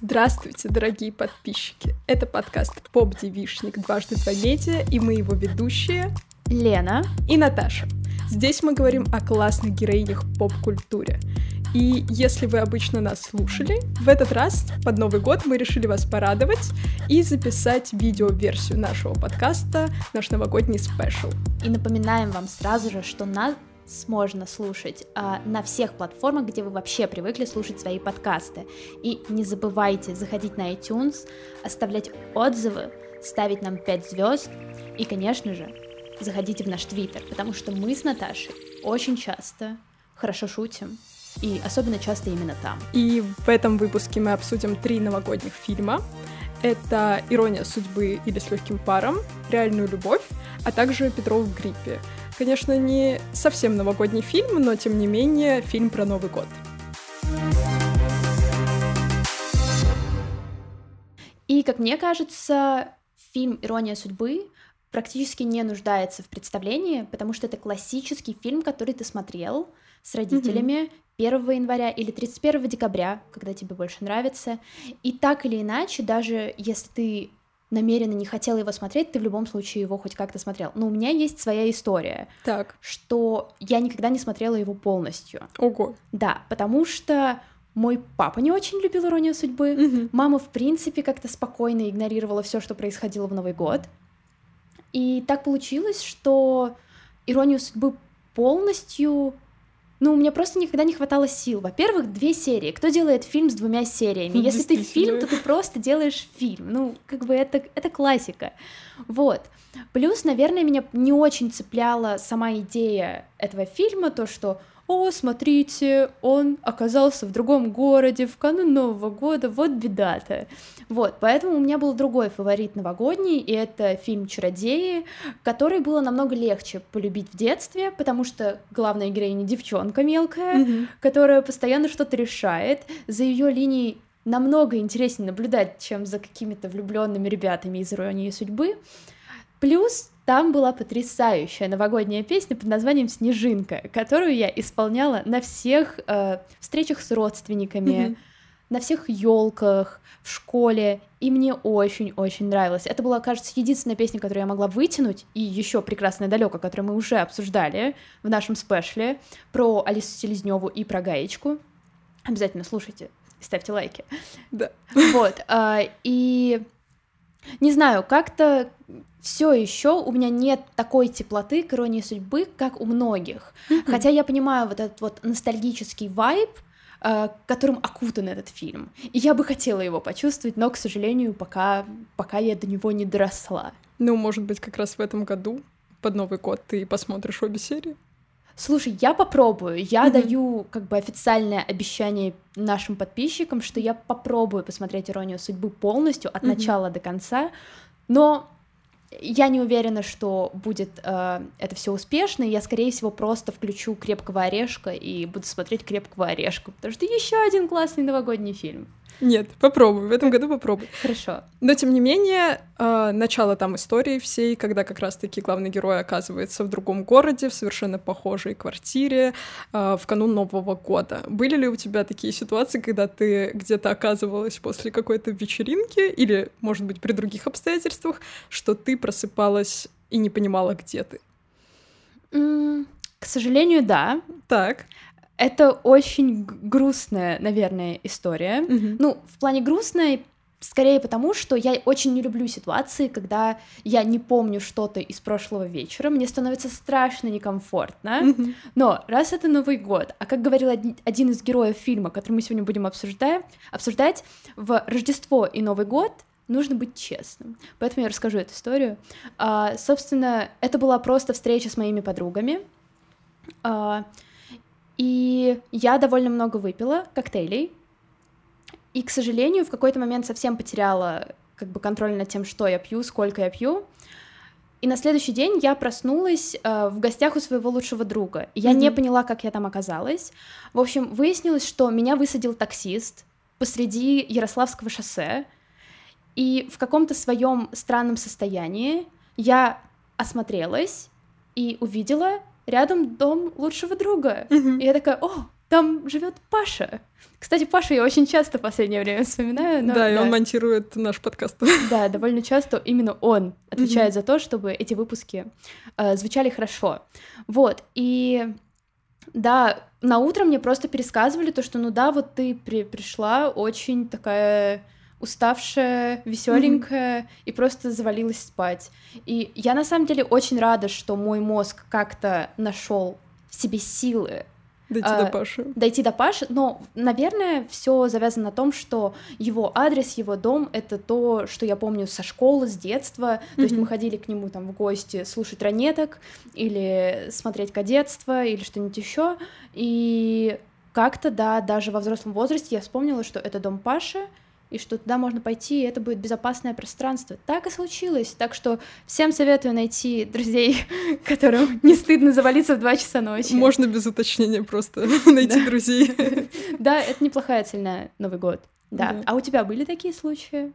Здравствуйте, дорогие подписчики! Это подкаст «Поп-девишник. Дважды два медиа» и мы его ведущие Лена и Наташа. Здесь мы говорим о классных героинях поп-культуре. И если вы обычно нас слушали, в этот раз под Новый год мы решили вас порадовать и записать видео-версию нашего подкаста, наш новогодний спешл. И напоминаем вам сразу же, что нас можно слушать а, на всех платформах, где вы вообще привыкли слушать свои подкасты. И не забывайте заходить на iTunes, оставлять отзывы, ставить нам 5 звезд и, конечно же, заходите в наш Твиттер, потому что мы с Наташей очень часто хорошо шутим, и особенно часто именно там. И в этом выпуске мы обсудим три новогодних фильма. Это «Ирония судьбы» или «С легким паром», «Реальную любовь», а также «Петров в гриппе». Конечно, не совсем новогодний фильм, но тем не менее фильм про Новый год. И, как мне кажется, фильм «Ирония судьбы» практически не нуждается в представлении, потому что это классический фильм, который ты смотрел с родителями 1 января или 31 декабря, когда тебе больше нравится. И так или иначе, даже если ты намеренно не хотела его смотреть, ты в любом случае его хоть как-то смотрел. Но у меня есть своя история. Так. Что я никогда не смотрела его полностью. Ого. Да, потому что мой папа не очень любил иронию судьбы. Мгм. Мама, в принципе, как-то спокойно игнорировала все, что происходило в Новый год. И так получилось, что иронию судьбы полностью. Ну, у меня просто никогда не хватало сил. Во-первых, две серии. Кто делает фильм с двумя сериями? Если ты фильм, то ты просто делаешь фильм. Ну, как бы это, это классика. Вот. Плюс, наверное, меня не очень цепляла сама идея этого фильма, то, что «О, смотрите, он оказался в другом городе в канун Нового года, вот беда-то». Вот, поэтому у меня был другой фаворит новогодний, и это фильм «Чародеи», который было намного легче полюбить в детстве, потому что главная героиня девчонка мелкая, Мгм. которая постоянно что-то решает, за ее линией намного интереснее наблюдать, чем за какими-то влюбленными ребятами из иронии судьбы. Плюс там была потрясающая новогодняя песня под названием «Снежинка», которую я исполняла на всех э, встречах с родственниками, на всех елках, в школе, и мне очень-очень нравилось. Это была, кажется, единственная песня, которую я могла вытянуть, и еще прекрасное далеко, которую мы уже обсуждали в нашем спешле про Алису Селезневу и про Гаечку. Обязательно слушайте, и ставьте лайки. Да. Вот, а, и не знаю, как-то все еще у меня нет такой теплоты к иронии судьбы, как у многих. Хотя я понимаю вот этот вот ностальгический вайб, а, которым окутан этот фильм. И я бы хотела его почувствовать, но, к сожалению, пока, пока я до него не доросла. Ну, может быть, как раз в этом году под Новый год ты посмотришь обе серии? Слушай, я попробую. Я Мгм. даю как бы официальное обещание нашим подписчикам, что я попробую посмотреть «Иронию судьбы» полностью от Мгм. начала до конца, но я не уверена, что будет э, это все успешно. Я, скорее всего, просто включу крепкого орешка и буду смотреть крепкого орешка, потому что еще один классный новогодний фильм. Нет, попробуй, в этом году попробуй. Хорошо. Но, тем не менее, э, начало там истории всей, когда как раз-таки главный герой оказывается в другом городе, в совершенно похожей квартире, э, в канун Нового года. Были ли у тебя такие ситуации, когда ты где-то оказывалась после какой-то вечеринки, или, может быть, при других обстоятельствах, что ты просыпалась и не понимала, где ты? К сожалению, да. Так. Это очень грустная, наверное, история. Мгм. Ну, в плане грустной, скорее потому, что я очень не люблю ситуации, когда я не помню что-то из прошлого вечера, мне становится страшно некомфортно. Мгм. Но раз это Новый год, а как говорил один, один из героев фильма, который мы сегодня будем обсуждать, обсуждать, в Рождество и Новый год нужно быть честным. Поэтому я расскажу эту историю. А, собственно, это была просто встреча с моими подругами. А, и я довольно много выпила коктейлей. И, к сожалению, в какой-то момент совсем потеряла как бы контроль над тем, что я пью, сколько я пью. И на следующий день я проснулась э, в гостях у своего лучшего друга. И Я не Мгм. поняла, как я там оказалась. В общем, выяснилось, что меня высадил таксист посреди Ярославского шоссе. И в каком-то своем странном состоянии я осмотрелась и увидела рядом дом лучшего друга. Мгм. И я такая, о, там живет Паша. Кстати, Пашу я очень часто в последнее время вспоминаю. Но, да, и он монтирует наш подкаст. Да, довольно часто именно он отвечает за то, чтобы эти выпуски э, звучали хорошо. Вот, и да, на утро мне просто пересказывали то, что ну да, вот ты при пришла очень такая уставшая, веселенькая mm-hmm. и просто завалилась спать. И я на самом деле очень рада, что мой мозг как-то нашел в себе силы Дойти а, до Паши. Дойти до Паши, но, наверное, все завязано на том, что его адрес, его дом — это то, что я помню со школы, с детства. Mm-hmm. То есть мы ходили к нему там в гости слушать ранеток или смотреть кадетство или что-нибудь еще. И как-то, да, даже во взрослом возрасте я вспомнила, что это дом Паши, и что туда можно пойти, и это будет безопасное пространство. Так и случилось. Так что всем советую найти друзей, которым не стыдно завалиться в 2 часа ночи. Можно без уточнения просто найти друзей. Да, это неплохая цель на Новый год. Да. А у тебя были такие случаи?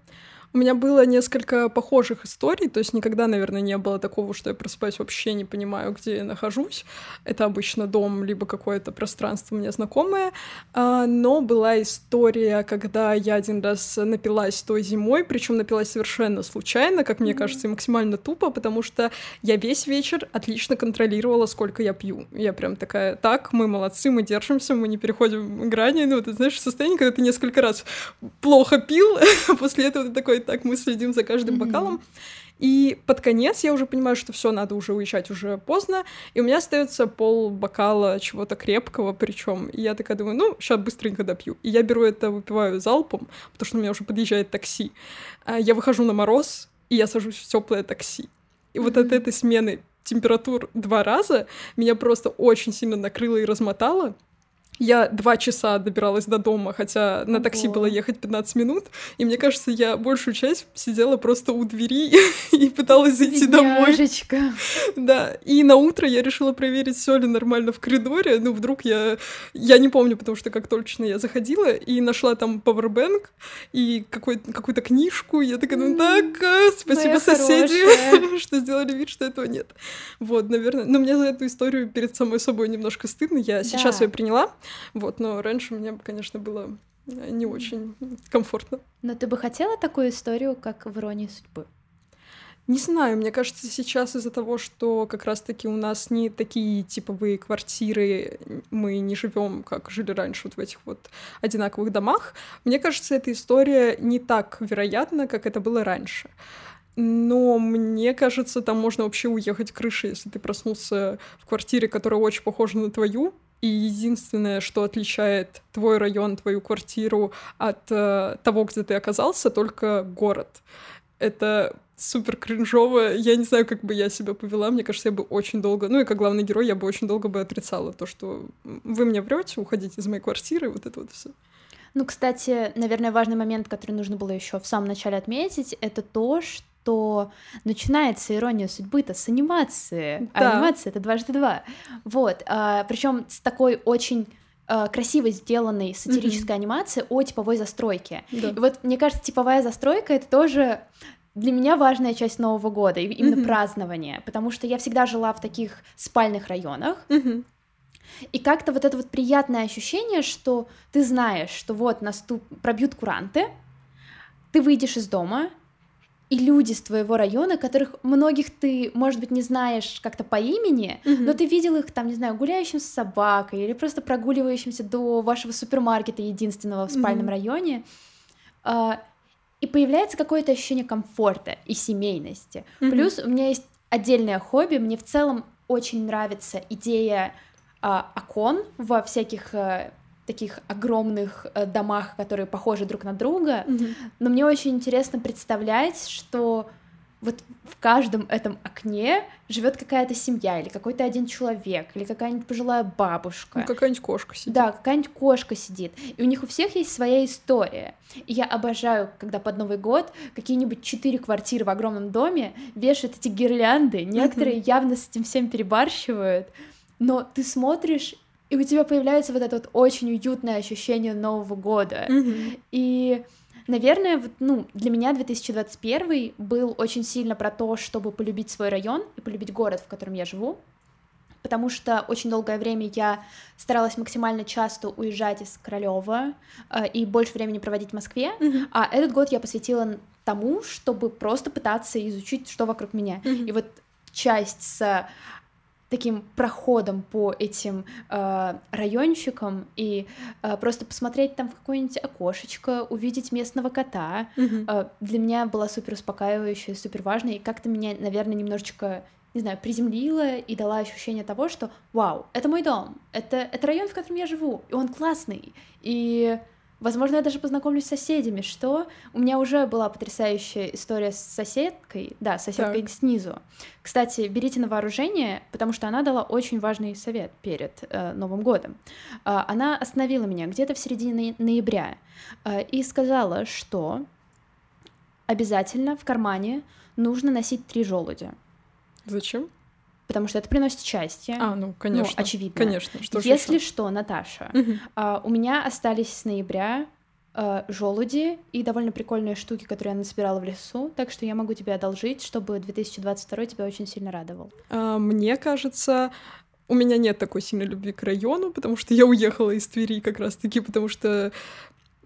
У меня было несколько похожих историй, то есть никогда, наверное, не было такого, что я просыпаюсь вообще не понимаю, где я нахожусь. Это обычно дом, либо какое-то пространство мне знакомое. А, но была история, когда я один раз напилась той зимой, причем напилась совершенно случайно, как мне кажется, и максимально тупо, потому что я весь вечер отлично контролировала, сколько я пью. Я прям такая, так, мы молодцы, мы держимся, мы не переходим грани. Ну, ты знаешь, состояние, когда ты несколько раз плохо пил, после этого ты такой, так мы следим за каждым mm-hmm. бокалом. И под конец я уже понимаю, что все, надо уже уезжать уже поздно, и у меня остается пол бокала чего-то крепкого, причем. И я такая думаю, ну, сейчас быстренько допью. И я беру это, выпиваю залпом, потому что у меня уже подъезжает такси. А я выхожу на мороз, и я сажусь в теплое такси. И mm-hmm. вот от этой смены температур два раза меня просто очень сильно накрыло и размотало. Я два часа добиралась до дома, хотя на такси было ехать 15 минут, и мне кажется, я большую часть сидела просто у двери и пыталась зайти Бедняжечка. домой. Да, и на утро я решила проверить, все ли нормально в коридоре. Ну, вдруг я... Я не помню, потому что как точно я заходила, и нашла там пауэрбэнк и какой какую-то книжку, и я такая, ну так, спасибо, соседи, что сделали вид, что этого нет. Вот, наверное. Но мне за эту историю перед самой собой немножко стыдно. Я сейчас ее приняла, вот, но раньше мне, конечно, было э, не очень комфортно. Но ты бы хотела такую историю, как в «Иронии судьбы»? Не знаю, мне кажется, сейчас из-за того, что как раз-таки у нас не такие типовые квартиры, мы не живем, как жили раньше вот в этих вот одинаковых домах, мне кажется, эта история не так вероятна, как это было раньше. Но мне кажется, там можно вообще уехать крышей, если ты проснулся в квартире, которая очень похожа на твою, и единственное, что отличает твой район, твою квартиру от э, того, где ты оказался, только город. Это супер кринжово. Я не знаю, как бы я себя повела. Мне кажется, я бы очень долго, ну и как главный герой, я бы очень долго бы отрицала то, что вы мне врете, уходите из моей квартиры, вот это вот все. Ну, кстати, наверное, важный момент, который нужно было еще в самом начале отметить, это то, что что начинается ирония судьбы-то с анимации. А да. А анимация это дважды два. Вот. А, причем с такой очень а, красиво сделанной сатирической mm-hmm. анимации о типовой застройке. Да. И вот мне кажется, типовая застройка это тоже для меня важная часть Нового года, именно mm-hmm. празднование, потому что я всегда жила в таких спальных районах. Mm-hmm. И как-то вот это вот приятное ощущение, что ты знаешь, что вот наступ... пробьют куранты, ты выйдешь из дома, и люди с твоего района, которых многих ты, может быть, не знаешь как-то по имени, mm-hmm. но ты видел их там, не знаю, гуляющим с собакой или просто прогуливающимся до вашего супермаркета единственного в спальном mm-hmm. районе. Uh, и появляется какое-то ощущение комфорта и семейности. Mm-hmm. Плюс у меня есть отдельное хобби, мне в целом очень нравится идея uh, окон во всяких uh, таких огромных э, домах, которые похожи друг на друга, mm-hmm. но мне очень интересно представлять, что вот в каждом этом окне живет какая-то семья, или какой-то один человек, или какая-нибудь пожилая бабушка. Ну, какая-нибудь кошка сидит. Да, какая-нибудь кошка сидит. И у них у всех есть своя история. И я обожаю, когда под Новый год какие-нибудь четыре квартиры в огромном доме вешают эти гирлянды. Некоторые mm-hmm. явно с этим всем перебарщивают. Но ты смотришь, и у тебя появляется вот это вот очень уютное ощущение Нового года. Mm-hmm. И, наверное, вот, ну, для меня 2021 был очень сильно про то, чтобы полюбить свой район и полюбить город, в котором я живу, потому что очень долгое время я старалась максимально часто уезжать из Королева э, и больше времени проводить в Москве, Мгм. а этот год я посвятила тому, чтобы просто пытаться изучить, что вокруг меня. Мгм. И вот часть с таким проходом по этим э, райончикам и э, просто посмотреть там в какое-нибудь окошечко, увидеть местного кота, Мгм. э, для меня была супер успокаивающая, супер важная, и как-то меня, наверное, немножечко, не знаю, приземлила и дала ощущение того, что вау, это мой дом, это, это район, в котором я живу, и он классный, и Возможно, я даже познакомлюсь с соседями, что у меня уже была потрясающая история с соседкой, да, с соседкой Так. снизу. Кстати, берите на вооружение, потому что она дала очень важный совет перед э, Новым годом. А, она остановила меня где-то в середине ноября э, и сказала, что обязательно в кармане нужно носить три желудя, Зачем? Потому что это приносит счастье. А, ну, конечно. очевидно. Конечно. Что Если ещё? что, Наташа, Мгм. а, у меня остались с ноября э, желуди и довольно прикольные штуки, которые я насобирала в лесу, так что я могу тебе одолжить, чтобы 2022 тебя очень сильно радовал. А, Мне кажется, у меня нет такой сильной любви к району, потому что я уехала из Твери как раз-таки, потому что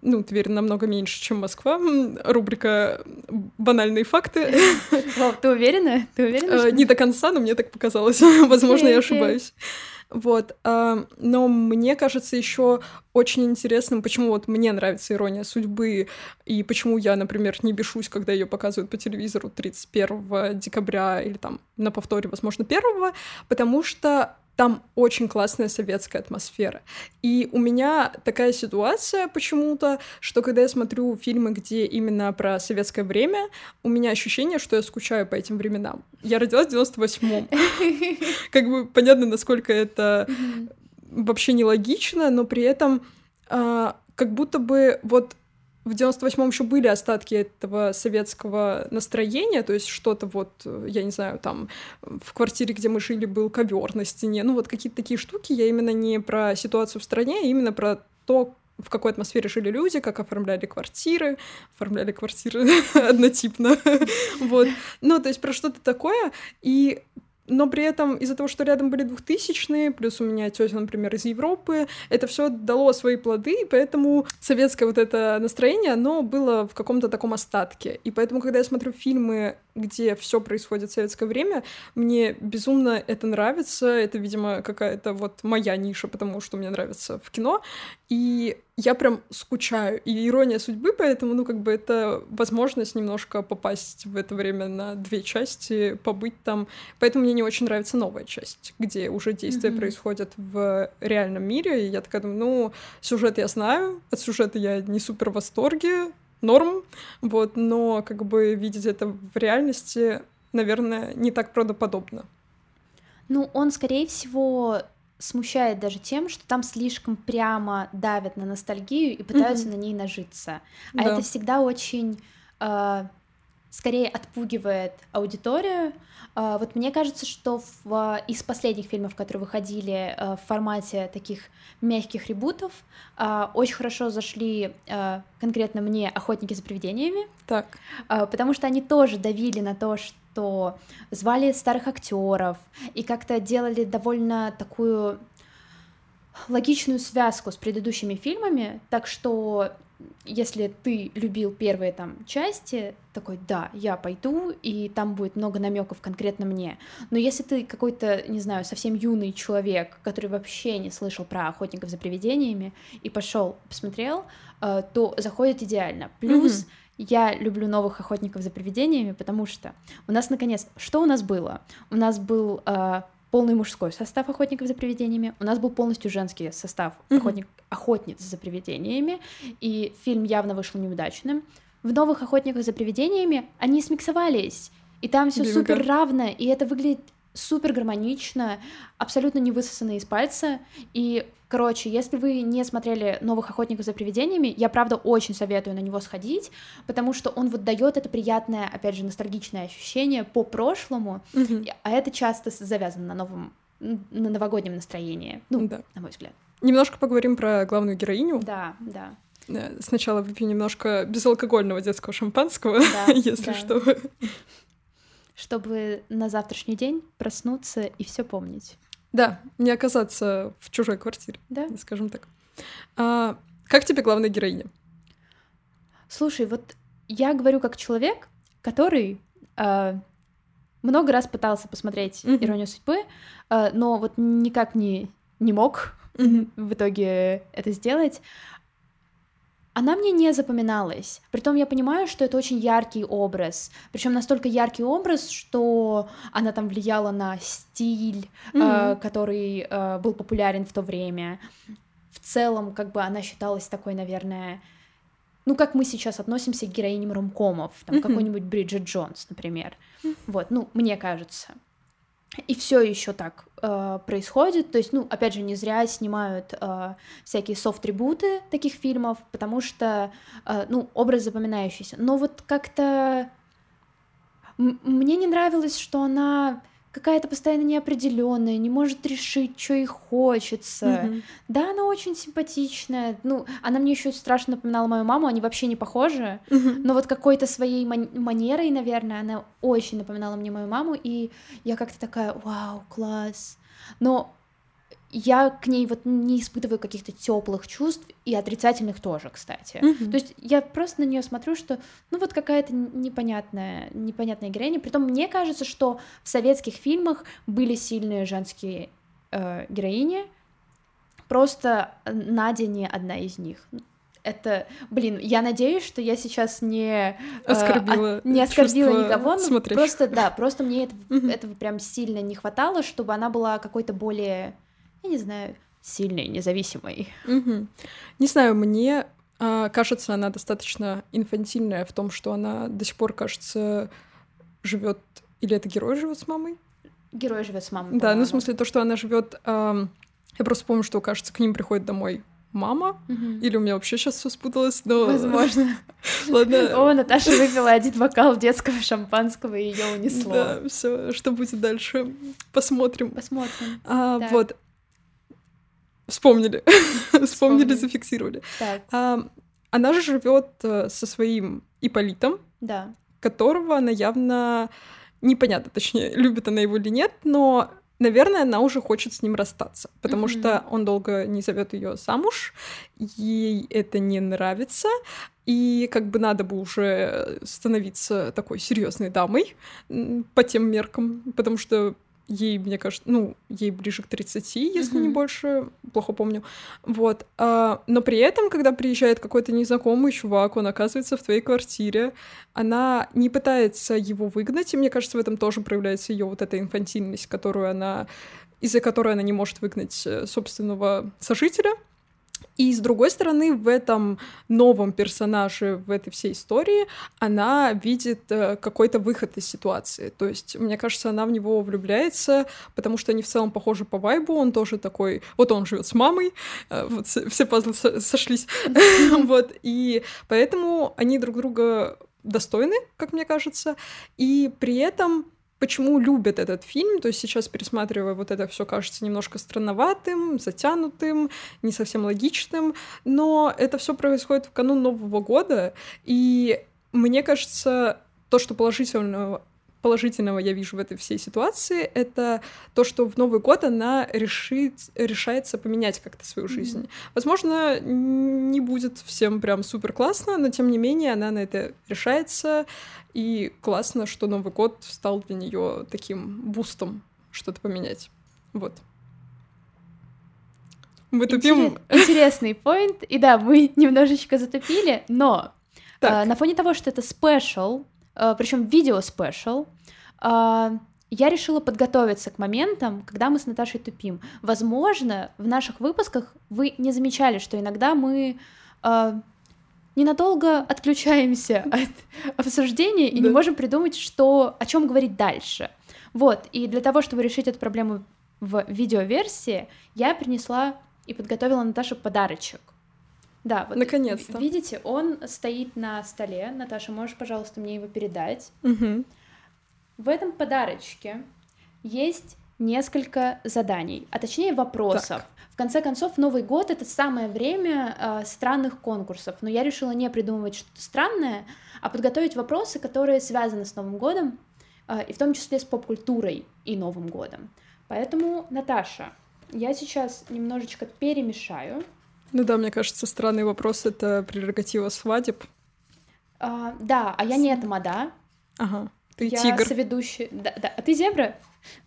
ну, Тверь намного меньше, чем Москва. Рубрика «Банальные факты». Вов, ты уверена? Ты уверена? Э, что- Не до конца, но мне так показалось. Возможно, я ошибаюсь. Вот. а, Но мне кажется еще очень интересным, почему вот мне нравится ирония судьбы, и почему я, например, не бешусь, когда ее показывают по телевизору 31 декабря или там на повторе, возможно, 1, потому что там очень классная советская атмосфера. И у меня такая ситуация почему-то, что когда я смотрю фильмы, где именно про советское время, у меня ощущение, что я скучаю по этим временам. Я родилась в 98-м. Как бы понятно, насколько это вообще нелогично, но при этом а, как будто бы вот в 98-м еще были остатки этого советского настроения, то есть что-то вот, я не знаю, там в квартире, где мы жили, был ковер на стене, ну вот какие-то такие штуки, я именно не про ситуацию в стране, а именно про то, в какой атмосфере жили люди, как оформляли квартиры, оформляли квартиры однотипно, вот. Ну, то есть про что-то такое, и но при этом из-за того, что рядом были двухтысячные, плюс у меня тетя, например, из Европы, это все дало свои плоды, и поэтому советское вот это настроение, оно было в каком-то таком остатке. И поэтому, когда я смотрю фильмы, где все происходит в советское время, мне безумно это нравится. Это, видимо, какая-то вот моя ниша, потому что мне нравится в кино. И я прям скучаю. И ирония судьбы, поэтому, ну, как бы это возможность немножко попасть в это время на две части, побыть там. Поэтому мне не очень нравится новая часть, где уже действия Мгм. происходят в реальном мире. И я такая думаю, ну, сюжет я знаю, от сюжета я не супер в восторге, норм, вот, но как бы видеть это в реальности, наверное, не так правдоподобно. Ну, он, скорее всего, смущает даже тем, что там слишком прямо давят на ностальгию и пытаются Мгм. на ней нажиться. А Да. это всегда очень э, скорее отпугивает аудиторию. Э, вот мне кажется, что в, из последних фильмов, которые выходили э, в формате таких мягких ребутов, очень хорошо зашли конкретно мне охотники за привидениями. Так. А, потому что они тоже давили на то, что звали старых актеров и как-то делали довольно такую логичную связку с предыдущими фильмами, так что если ты любил первые там части, такой, да, я пойду, и там будет много намеков конкретно мне. Но если ты какой-то, не знаю, совсем юный человек, который вообще не слышал про охотников за привидениями и пошел посмотрел, э, то заходит идеально. Плюс Мгм. я люблю новых охотников за привидениями, потому что у нас наконец, что у нас было? У нас был э, полный мужской состав охотников за привидениями, у нас был полностью женский состав охотник, охотниц за привидениями, и фильм явно вышел неудачным. В новых охотниках за привидениями они смиксовались, и там все супер равно, и это выглядит супер гармонично, абсолютно не высосано из пальца. И, короче, если вы не смотрели новых охотников за привидениями, я правда очень советую на него сходить, потому что он вот дает это приятное, опять же, ностальгичное ощущение по прошлому, и- а это часто завязано на новом на новогоднем настроении, ну, Да. на мой взгляд. Немножко поговорим про главную героиню. Да, да. Сначала выпью немножко безалкогольного детского шампанского, Да, если да. что. Чтобы на завтрашний день проснуться и все помнить. Да, не оказаться в чужой квартире, Да. скажем так. А, как тебе главная героиня? Слушай, вот я говорю как человек, который э, много раз пытался посмотреть Мгм. «Иронию судьбы», э, но вот никак не, не мог в итоге это сделать. Она мне не запоминалась. Притом я понимаю, что это очень яркий образ. Причем настолько яркий образ, что она там влияла на стиль, э, Мгм. который э, был популярен в то время. В целом, как бы она считалась такой, наверное, ну, как мы сейчас относимся к героиням ромкомов, там, Мгм. какой-нибудь Бриджит Джонс, например. Вот, ну, мне кажется. И все еще так э, происходит. То есть, ну, опять же, не зря снимают э, всякие софт-трибуты таких фильмов, потому что, э, ну, образ запоминающийся. Но вот как-то мне не нравилось, что она какая-то постоянно неопределенная, не может решить, что ей хочется. Мгм. Да, она очень симпатичная. Ну, она мне еще страшно напоминала мою маму, они вообще не похожи. Мгм. Но вот какой-то своей ман- манерой, наверное, она очень напоминала мне мою маму, и я как-то такая, вау, класс. Но я к ней вот не испытываю каких-то теплых чувств и отрицательных тоже, кстати. Мгм. То есть я просто на нее смотрю, что ну вот какая-то непонятная, непонятная героиня. Притом мне кажется, что в советских фильмах были сильные женские э, героини, просто Надя не одна из них. Это, блин, я надеюсь, что я сейчас не э, Оскорбила от- не оскорбила никого, но смотрящих. просто да, просто мне это- Мгм. этого прям сильно не хватало, чтобы она была какой-то более, я не знаю, сильной, независимой. Мгм. Не знаю, мне а, кажется, она достаточно инфантильная в том, что она до сих пор, кажется, живет или это герой живет с мамой? Герой живет с мамой. Да, ну в смысле то, что она живет. Я просто помню, что, кажется, к ним приходит домой мама. Мгм. Или у меня вообще сейчас все спуталось, но... Возможно. Ладно. О, Наташа выпила один бокал детского шампанского, и ее унесло. Да, все, что будет дальше, посмотрим. Посмотрим. А, вот. Вспомнили. Вспомнили, Вспомнили. зафиксировали. Так, А, она же живет э, со своим Иполитом, да. которого она явно непонятно, точнее, любит она его или нет, но, наверное, она уже хочет с ним расстаться, потому что он долго не зовет ее замуж, ей это не нравится, и как бы надо бы уже становиться такой серьезной дамой по тем меркам, потому что ей, мне кажется, ну, ей ближе к 30, если не Мгм. больше, плохо помню. Вот. А, но при этом, когда приезжает какой-то незнакомый чувак, он оказывается в твоей квартире, она не пытается его выгнать, и мне кажется, в этом тоже проявляется ее вот эта инфантильность, которую она из-за которой она не может выгнать э, собственного сожителя. И с другой стороны, в этом новом персонаже, в этой всей истории, она видит э, какой-то выход из ситуации. То есть, мне кажется, она в него влюбляется, потому что они в целом похожи по вайбу. Он тоже такой... Вот он живет с мамой, э, вот все пазлы со- сошлись. Вот, и поэтому они друг друга достойны, как мне кажется. И при этом почему любят этот фильм. То есть сейчас, пересматривая вот это все кажется немножко странноватым, затянутым, не совсем логичным, но это все происходит в канун Нового года, и мне кажется, то, что положительного положительного я вижу в этой всей ситуации, это то, что в Новый год она решит, решается поменять как-то свою жизнь. Возможно, не будет всем прям супер классно, но тем не менее она на это решается, и классно, что Новый год стал для нее таким бустом что-то поменять. Вот. Мы тупим. Интерес- Интересный поинт. И да, мы немножечко затупили, но Так. а, на фоне того, что это special, причем видео special, а, я решила подготовиться к моментам, когда мы с Наташей тупим. Возможно, в наших выпусках вы не замечали, что иногда мы а, ненадолго отключаемся от обсуждения и не Да. можем придумать, что, о чем говорить дальше. Вот, и для того, чтобы решить эту проблему в видеоверсии, я принесла и подготовила Наташе подарочек. Да, вот Наконец-то. видите, он стоит на столе. Наташа, можешь, пожалуйста, мне его передать? Мгм. В этом подарочке есть несколько заданий, а точнее вопросов. Так. В конце концов, Новый год это самое время э, странных конкурсов, но я решила не придумывать что-то странное, а подготовить вопросы, которые связаны с Новым годом, э, и в том числе с поп-культурой и Новым годом. Поэтому, Наташа, я сейчас немножечко перемешаю. Ну да, мне кажется, странный вопрос — это прерогатива свадеб. А, да, а я не тамада. Ага, ты я тигр. соведущая. Да, да. А ты зебра?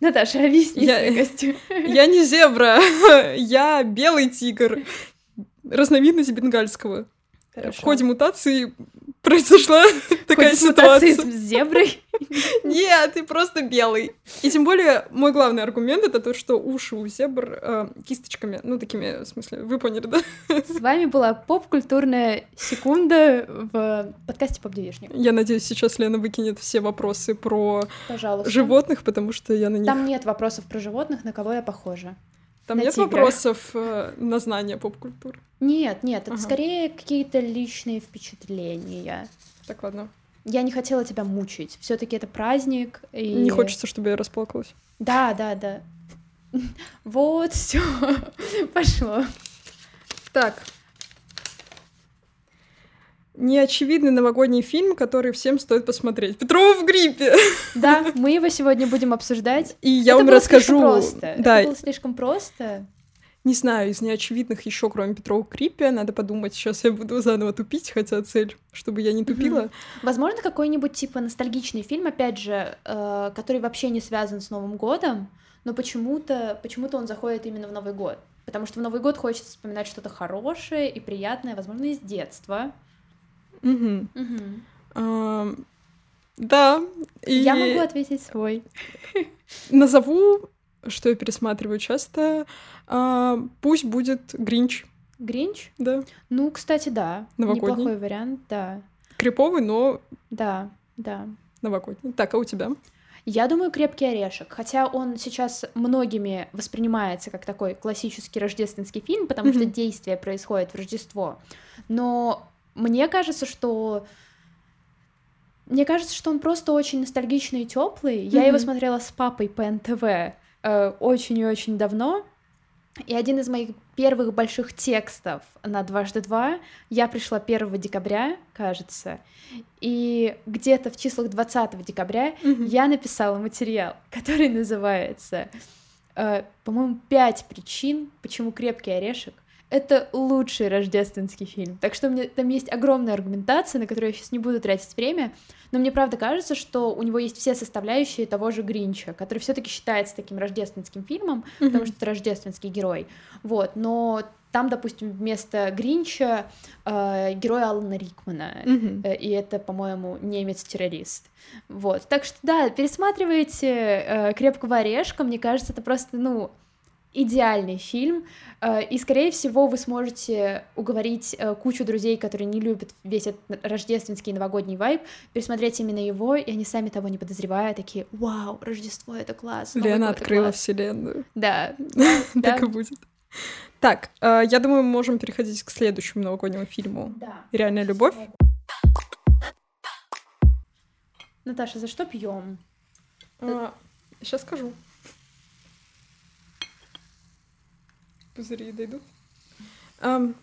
Наташа, объясни Я- свой костюм. Я не зебра, я белый тигр. Разновидность бенгальского. В Хорошо. ходе мутации произошла такая ситуация. с зеброй. Нет, ты просто белый. И тем более, мой главный аргумент это то, что уши у зебр э, кисточками, ну, такими, в смысле, вы поняли, да? С вами была поп-культурная секунда в подкасте «Поп-девишник». Я надеюсь, сейчас Лена выкинет все вопросы про Пожалуйста. животных, потому что я на них... Там нет вопросов про животных, на кого я похожа. Там на нет тигра. вопросов э, на знание поп-культуры. Нет, нет, это Ага. скорее какие-то личные впечатления. Так, ладно. Я не хотела тебя мучить. Все-таки это праздник. И... Не хочется, чтобы я расплакалась. Да, да, да. Вот, все. Пошло. Так. Неочевидный новогодний фильм, который всем стоит посмотреть. Петрова в гриппе. Да, мы его сегодня будем обсуждать. И я это вам расскажу. слишком просто. Да, Это было слишком просто. не знаю, из неочевидных еще, кроме Петрова в гриппе, надо подумать. Сейчас я буду заново тупить, хотя цель, чтобы я не тупила. Возможно, какой-нибудь типа ностальгичный фильм, опять же, э, который вообще не связан с Новым годом, но почему-то почему-то он заходит именно в Новый год. Потому что в Новый год хочется вспоминать что-то хорошее и приятное, возможно, из детства. Мгм. Мгм. Ам, Да. И Я могу ответить свой. назову, что я пересматриваю часто. а, Пусть будет Гринч. Гринч? Да. Ну, кстати, да. Новогодний? Неплохой вариант, да. Криповый, но Да, да. новогодний. Так, а у тебя? Я думаю, крепкий орешек. Хотя он сейчас многими воспринимается как такой классический рождественский фильм, потому что Мгм. действие происходит в Рождество. Но мне кажется, что мне кажется, что он просто очень ностальгичный и теплый. Я его смотрела с папой по НТВ э, очень и очень давно. И один из моих первых больших текстов на дважды два я пришла 1 декабря, кажется, и где-то в числах 20 декабря Мгм. я написала материал, который называется, э, по-моему, «Пять причин, почему крепкий орешек это лучший рождественский фильм. Так что мне, там есть огромная аргументация, на которую я сейчас не буду тратить время, но мне правда кажется, что у него есть все составляющие того же Гринча, который все-таки считается таким рождественским фильмом, потому Мгм. что это рождественский герой. Вот, но там, допустим, вместо Гринча э, герой Алана Рикмана. Мгм. Э, И это, по-моему, немец-террорист. Вот. Так что, да, пересматривайте э, «Крепкого орешка». Мне кажется, это просто, ну, идеальный фильм. Э, и, скорее всего, вы сможете уговорить э, кучу друзей, которые не любят весь этот рождественский новогодний вайб, пересмотреть именно его, и они сами того не подозревая, такие, вау, Рождество — это класс. Новый Лена открыла класс». вселенную. Да. Так и будет. Так, э, я думаю, мы можем переходить к следующему новогоднему фильму. Да. «Реальная любовь». Наташа, за что пьем? Сейчас скажу. Пузыри дойдут. Ам,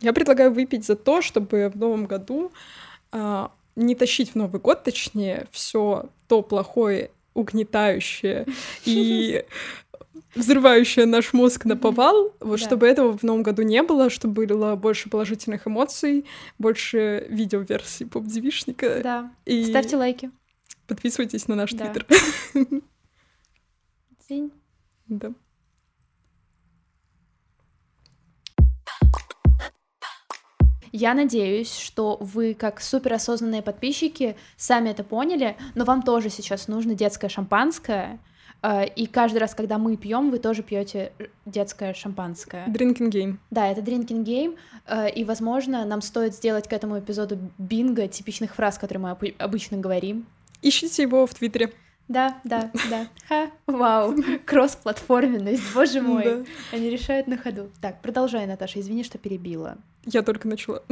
Я предлагаю выпить за то, чтобы в новом году а, не тащить в Новый год, точнее, все то плохое, угнетающее и взрывающее наш мозг на повал, вот Да. чтобы этого в новом году не было, чтобы было больше положительных эмоций, больше видеоверсий поп-девишника. Да. И Ставьте лайки. подписывайтесь на наш Да. твиттер. День. Да. Я надеюсь, что вы, как суперосознанные подписчики, сами это поняли, но вам тоже сейчас нужно детское шампанское. э, И каждый раз, когда мы пьем, вы тоже пьете детское шампанское. Drinking game. Да, это drinking game, э, и, возможно, нам стоит сделать к этому эпизоду бинго типичных фраз, которые мы обы- обычно говорим. Ищите его в Твиттере. Да, да, да. Ха, вау, кросс-платформенность, боже мой. Да. Они решают на ходу. Так, продолжай, Наташа, извини, что перебила. Я только начала.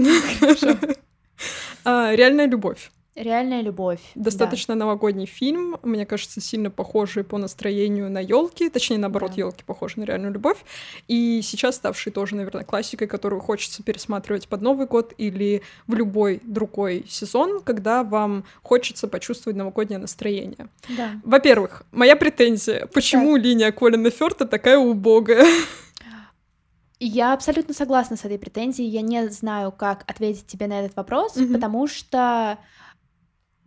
А, Реальная любовь. Реальная любовь. Достаточно да. новогодний фильм, мне кажется, сильно похожий по настроению на елки, точнее, наоборот, да. елки похожи на реальную любовь. И сейчас ставший тоже, наверное, классикой, которую хочется пересматривать под Новый год или в любой другой сезон, когда вам хочется почувствовать новогоднее настроение. Да. Во-первых, моя претензия: почему так. линия Колина Ферта такая убогая? Я абсолютно согласна с этой претензией. Я не знаю, как ответить тебе на этот вопрос, mm-hmm. потому что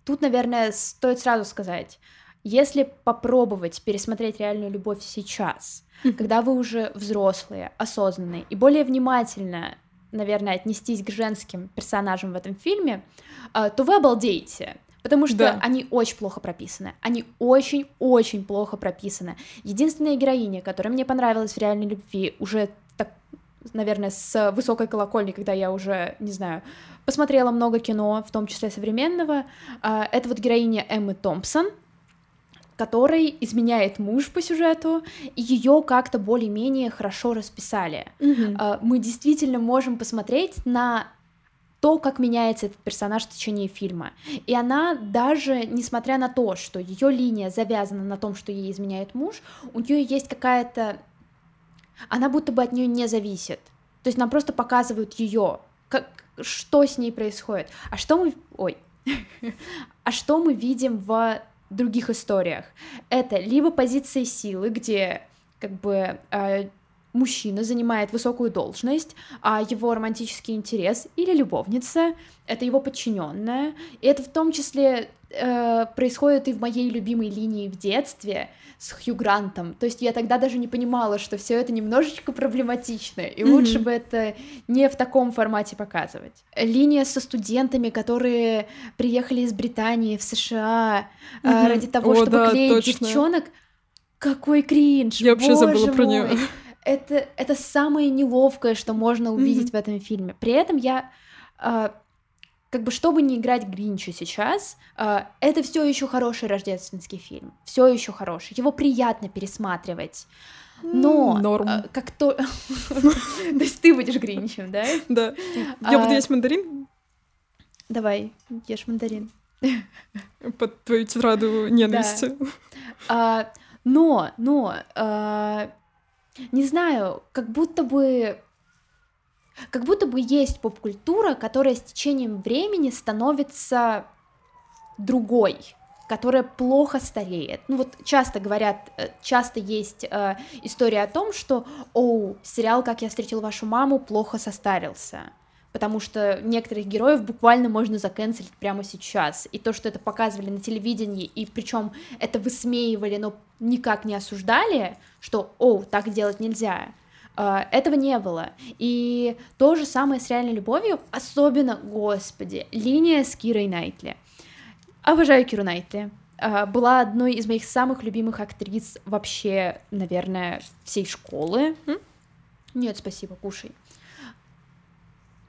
Тут, наверное, стоит сразу сказать, если попробовать пересмотреть реальную любовь сейчас, когда вы уже взрослые, осознанные и более внимательно, наверное, отнестись к женским персонажам в этом фильме, а, то вы обалдеете. Потому что да. они очень плохо прописаны. Они очень-очень плохо прописаны. Единственная героиня, которая мне понравилась в реальной любви, уже так, наверное, с высокой колокольни, когда я уже, не знаю, посмотрела много кино, в том числе современного. А, это вот героиня Эммы Томпсон, которой изменяет муж по сюжету, и ее как-то более-менее хорошо расписали. Mm-hmm. Мы действительно можем посмотреть на то, как меняется этот персонаж в течение фильма. И она даже, несмотря на то, что ее линия завязана на том, что ей изменяет муж, у нее есть какая-то... Она будто бы от нее не зависит. То есть нам просто показывают ее, как, что с ней происходит. А что мы... Ой. а что мы видим в других историях? Это либо позиция силы, где как бы э, мужчина занимает высокую должность, а его романтический интерес или любовница это его подчиненная. И это в том числе э, происходит и в моей любимой линии в детстве с Хью Грантом. То есть я тогда даже не понимала, что все это немножечко проблематично, и mm-hmm. лучше бы это не в таком формате показывать. Линия со студентами, которые приехали из Британии в США mm-hmm. э, ради того, О, чтобы да, клеить точно. девчонок. Какой кринж! Я вообще забыла мой. про нее. Это, это самое неловкое, что можно увидеть mm-hmm. в этом фильме. При этом я э, как бы чтобы не играть Гринча сейчас, э, это все еще хороший рождественский фильм, все еще хороший, его приятно пересматривать. Но Норм. Э, как то, то есть ты будешь Гринчем, да? Да. Я буду а, есть мандарин. Давай, ешь мандарин. Под твою тетраду ненависти. А, но, но, а, не знаю, как будто бы как будто бы есть поп-культура, которая с течением времени становится другой, которая плохо стареет. Ну вот часто говорят, э, часто есть э, история о том, что, оу, сериал «Как я встретил вашу маму» плохо состарился потому что некоторых героев буквально можно заканцелить прямо сейчас. И то, что это показывали на телевидении, и причем это высмеивали, но никак не осуждали, что, оу, так делать нельзя, а, этого не было. И то же самое с реальной любовью, особенно, господи, линия с Кирой Найтли. Обожаю Киру Найтли. А, была одной из моих самых любимых актрис вообще, наверное, всей школы. Нет, спасибо, кушай.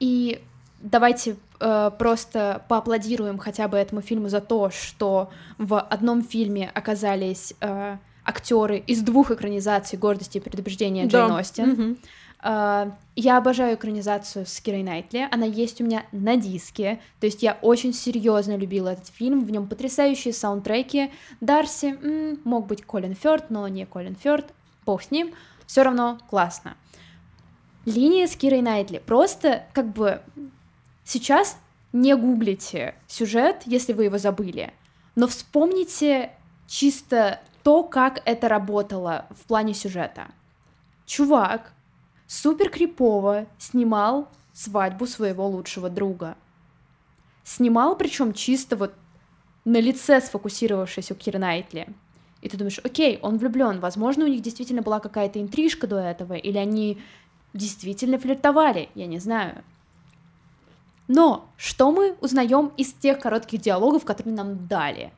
И давайте э, просто поаплодируем хотя бы этому фильму за то, что в одном фильме оказались э, актеры из двух экранизаций «Гордости и предубеждения» Джейн да. Остин. Угу. Uh, я обожаю экранизацию с Кирой Найтли, она есть у меня на диске, то есть я очень серьезно любила этот фильм, в нем потрясающие саундтреки. Дарси м, мог быть Колин Фёрд, но не Колин Фёрд, бог с ним, все равно классно. Линия с Кирой Найтли, просто как бы сейчас не гуглите сюжет, если вы его забыли, но вспомните чисто то, как это работало в плане сюжета. Чувак супер крипово снимал свадьбу своего лучшего друга. Снимал, причем чисто вот на лице сфокусировавшись у Кира Найтли. И ты думаешь, окей, он влюблен, возможно, у них действительно была какая-то интрижка до этого, или они действительно флиртовали, я не знаю. Но что мы узнаем из тех коротких диалогов, которые нам дали?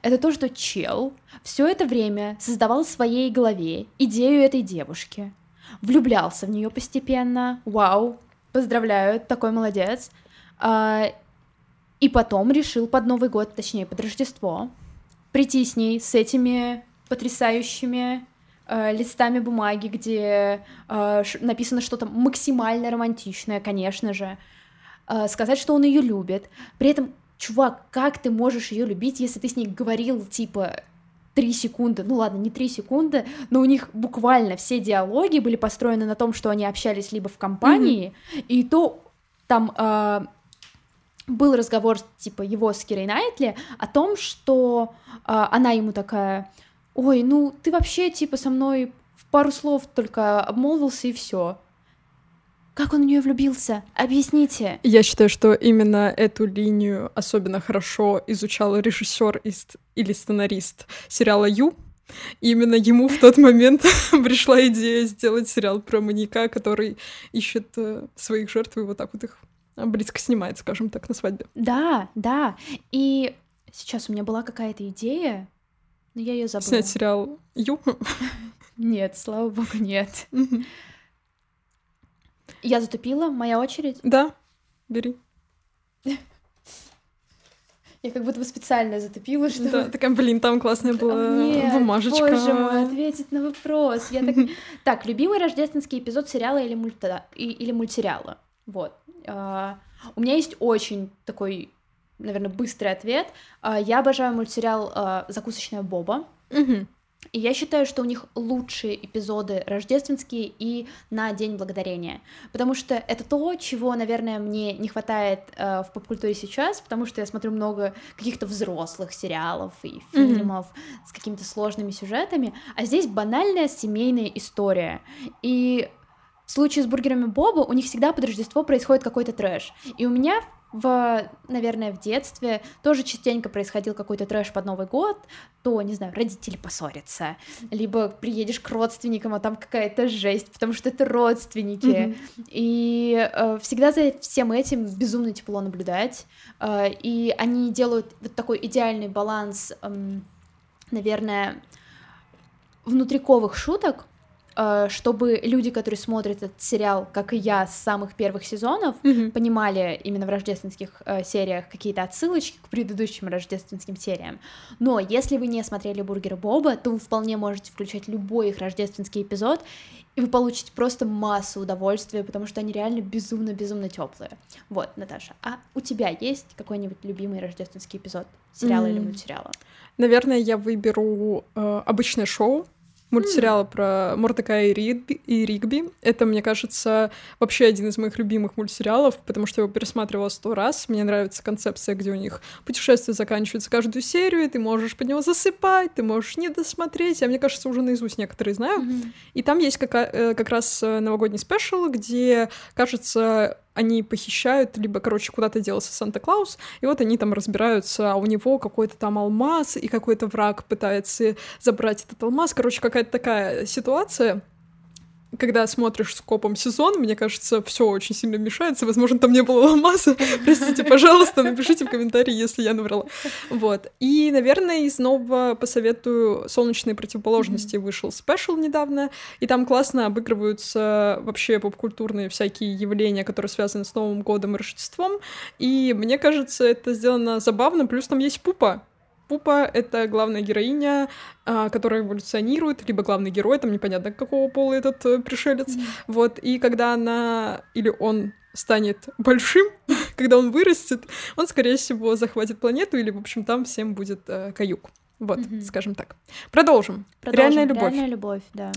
это то, что чел все это время создавал в своей голове идею этой девушки, влюблялся в нее постепенно, вау, поздравляю, такой молодец, а, и потом решил под Новый год, точнее под Рождество, прийти с ней с этими потрясающими э, листами бумаги, где э, написано что-то максимально романтичное, конечно же, э, сказать, что он ее любит, при этом чувак, как ты можешь ее любить, если ты с ней говорил, типа, три секунды, ну ладно, не три секунды, но у них буквально все диалоги были построены на том, что они общались либо в компании, mm-hmm. и то там э, был разговор, типа, его с Кирой Найтли о том, что э, она ему такая, ой, ну ты вообще, типа, со мной в пару слов только обмолвился и все. Как он в нее влюбился? Объясните. Я считаю, что именно эту линию особенно хорошо изучал режиссер или сценарист сериала Ю. И именно ему в тот момент пришла идея сделать сериал про маньяка, который ищет э, своих жертв и вот так вот их близко снимает, скажем так, на свадьбе. Да, да. И сейчас у меня была какая-то идея, но я ее забыла. Снять сериал Ю? Нет, слава богу, нет. Я затупила, моя очередь? Да, бери. Я как будто бы специально затупила, что... Да, такая, блин, там классная была Нет, бумажечка. боже мой, ответить на вопрос. Я так... Так, любимый рождественский эпизод сериала или, мульта... или мультсериала? Вот. Uh, у меня есть очень такой, наверное, быстрый ответ. Uh, я обожаю мультсериал uh, «Закусочная Боба». Uh-huh. И я считаю, что у них лучшие эпизоды рождественские и на День Благодарения, потому что это то, чего, наверное, мне не хватает э, в поп-культуре сейчас, потому что я смотрю много каких-то взрослых сериалов и фильмов mm-hmm. с какими-то сложными сюжетами, а здесь банальная семейная история. И в случае с бургерами Боба у них всегда под Рождество происходит какой-то трэш. И у меня в, наверное, в детстве тоже частенько происходил какой-то трэш под Новый год, то, не знаю, родители поссорятся, либо приедешь к родственникам, а там какая-то жесть, потому что это родственники. Mm-hmm. И э, всегда за всем этим безумно тепло наблюдать. Э, и они делают вот такой идеальный баланс, э, наверное, внутриковых шуток, чтобы люди, которые смотрят этот сериал, как и я, с самых первых сезонов, mm-hmm. понимали именно в рождественских э, сериях какие-то отсылочки к предыдущим рождественским сериям. Но если вы не смотрели «Бургеры Боба», то вы вполне можете включать любой их рождественский эпизод, и вы получите просто массу удовольствия, потому что они реально безумно-безумно теплые. Вот, Наташа, а у тебя есть какой-нибудь любимый рождественский эпизод сериала mm. или мультсериала? Наверное, я выберу э, обычное шоу, мультсериала про Мордекая и, Ригби, и Ригби. Это, мне кажется, вообще один из моих любимых мультсериалов, потому что я его пересматривала сто раз. Мне нравится концепция, где у них путешествие заканчивается каждую серию, и ты можешь под него засыпать, ты можешь не досмотреть. А мне кажется, уже наизусть некоторые знаю. Mm-hmm. И там есть как, э, как раз э, новогодний спешл, где, кажется, они похищают, либо, короче, куда-то делся Санта-Клаус, и вот они там разбираются, а у него какой-то там алмаз, и какой-то враг пытается забрать этот алмаз. Короче, какая-то такая ситуация когда смотришь с копом сезон, мне кажется, все очень сильно мешается. Возможно, там не было алмаза. Простите, пожалуйста, напишите в комментарии, если я наврала. Вот. И, наверное, из нового посоветую «Солнечные противоположности» вышел спешл недавно, и там классно обыгрываются вообще попкультурные всякие явления, которые связаны с Новым годом и Рождеством. И мне кажется, это сделано забавно, плюс там есть пупа, Пупа — это главная героиня, а, которая эволюционирует, либо главный герой, там непонятно, какого пола этот э, пришелец. Mm-hmm. Вот, и когда она или он станет большим, когда он вырастет, он, скорее всего, захватит планету, или, в общем, там всем будет э, каюк. Вот, mm-hmm. скажем так. Продолжим. Продолжим. Реальная любовь. Реальная любовь, да.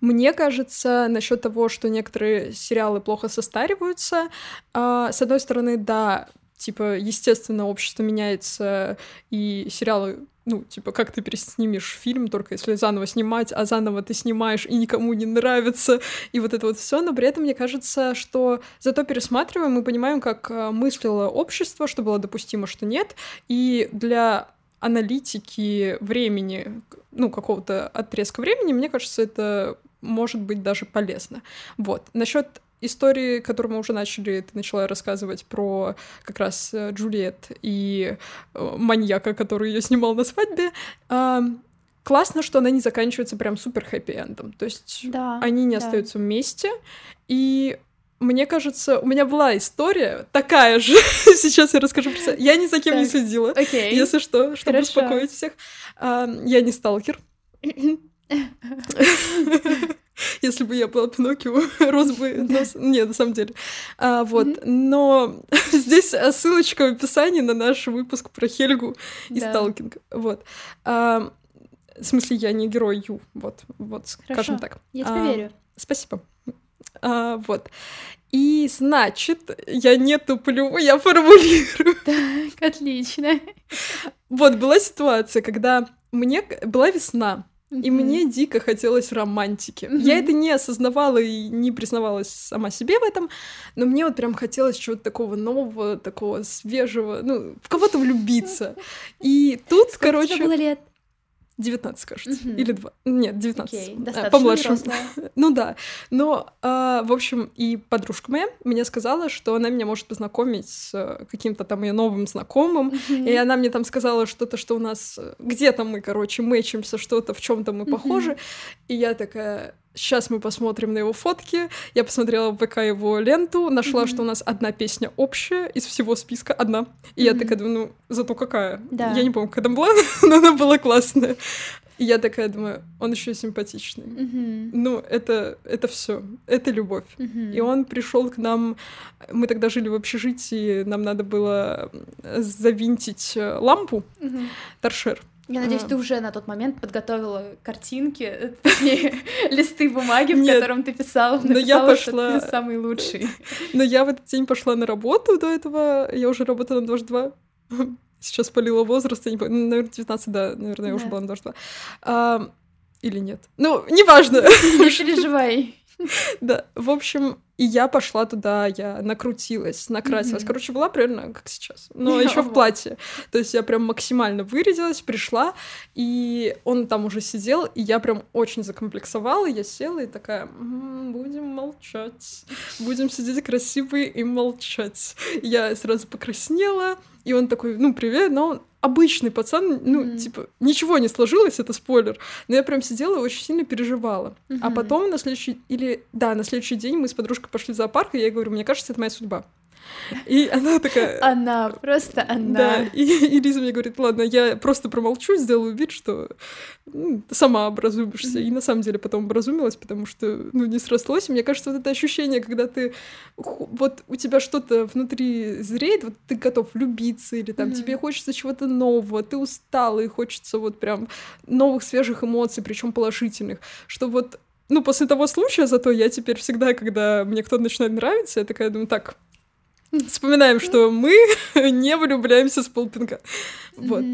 Мне кажется, насчет того, что некоторые сериалы плохо состариваются, э, с одной стороны, да, типа, естественно, общество меняется, и сериалы ну, типа, как ты переснимешь фильм, только если заново снимать, а заново ты снимаешь, и никому не нравится, и вот это вот все, но при этом мне кажется, что зато пересматриваем, мы понимаем, как э, мыслило общество, что было допустимо, что нет, и для аналитики времени, ну, какого-то отрезка времени, мне кажется, это может быть даже полезно. Вот. Насчет истории, которую мы уже начали, ты начала рассказывать про как раз э, Джульет и э, маньяка, который ее снимал на свадьбе. Классно, что она не заканчивается прям супер хэппи-эндом. То есть да, они не да. остаются вместе. И мне кажется, у меня была история такая же. Сейчас я расскажу про себя. Я ни за кем так. не следила. Okay. Если что, чтобы Хорошо. успокоить всех. Я не сталкер. Если бы я была Пиноккио, рос бы нос. Нет, на самом деле. А, вот. Но здесь ссылочка в описании на наш выпуск про Хельгу и Да. Сталкинг. Вот. А, в смысле, я не герой Ю. Вот, вот, скажем Хорошо. так. Я тебе А, верю. Спасибо. А, вот. И значит, я не туплю, я формулирую. Так, отлично. Вот была ситуация, когда мне была весна, и Мгм. мне дико хотелось романтики. Мгм. Я это не осознавала и не признавалась сама себе в этом, но мне вот прям хотелось чего-то такого нового, такого свежего, ну, в кого-то влюбиться. И тут, Сколько короче, тебе было лет? 19, кажется, Мгм. или 2. Нет, 19. Окей, А, достаточно помладше. Ну да. Но, а, в общем, и подружка моя мне сказала, что она меня может познакомить с э, каким-то там ее новым знакомым. И она мне там сказала что-то, что у нас э, где-то мы, короче, мэчимся, что-то в чем-то мы похожи. И я такая. Сейчас мы посмотрим на его фотки. Я посмотрела в ВК его ленту, нашла, Мгм. что у нас одна песня общая из всего списка, одна. И я Мгм. такая думаю, ну, зато какая. Да. Я не помню, когда была, но она была классная. И я такая думаю, он еще симпатичный. Мгм. Ну, это, это все, это любовь. Мгм. И он пришел к нам, мы тогда жили в общежитии, нам надо было завинтить э, лампу, Мгм. торшер. Я надеюсь, ты уже на тот момент подготовила картинки, листы бумаги, в котором ты писала, Но я пошла- ты самый лучший. Но я в этот день пошла на работу до этого, я уже работала на 22. Сейчас полила возраст, я не помню, ну, наверное, 19, да, наверное, я уже была на 22. А, или нет. Ну, неважно. Не переживай. Да, в общем, и я пошла туда, я накрутилась, накрасилась. Короче, была примерно как сейчас, но еще в платье. То есть я прям максимально вырядилась, пришла, и он там уже сидел, и я прям очень закомплексовала. Я села и такая, «М, будем молчать, будем сидеть красивые и молчать. Я сразу покраснела, и он такой, ну, привет, но он обычный пацан, ну, Мгм. типа, ничего не сложилось, это спойлер. Но я прям сидела и очень сильно переживала. А Мгм. потом на следующий, или, да, на следующий день мы с подружкой пошли в зоопарк, и я говорю, мне кажется, это моя судьба. И она такая... Она, просто Да, она. и, и Лиза мне говорит, ладно, я просто промолчу, сделаю вид, что ну, сама образумишься. И на самом деле потом образумилась, потому что, ну, не срослось. И мне кажется, вот это ощущение, когда ты, вот у тебя что-то внутри зреет, вот ты готов влюбиться, или там тебе хочется чего-то нового, ты устал, и хочется вот прям новых свежих эмоций, причем положительных, что вот ну, после того случая, зато я теперь всегда, когда мне кто-то начинает нравиться, я такая думаю, так, вспоминаем, что мы не влюбляемся с полпинка. Вот.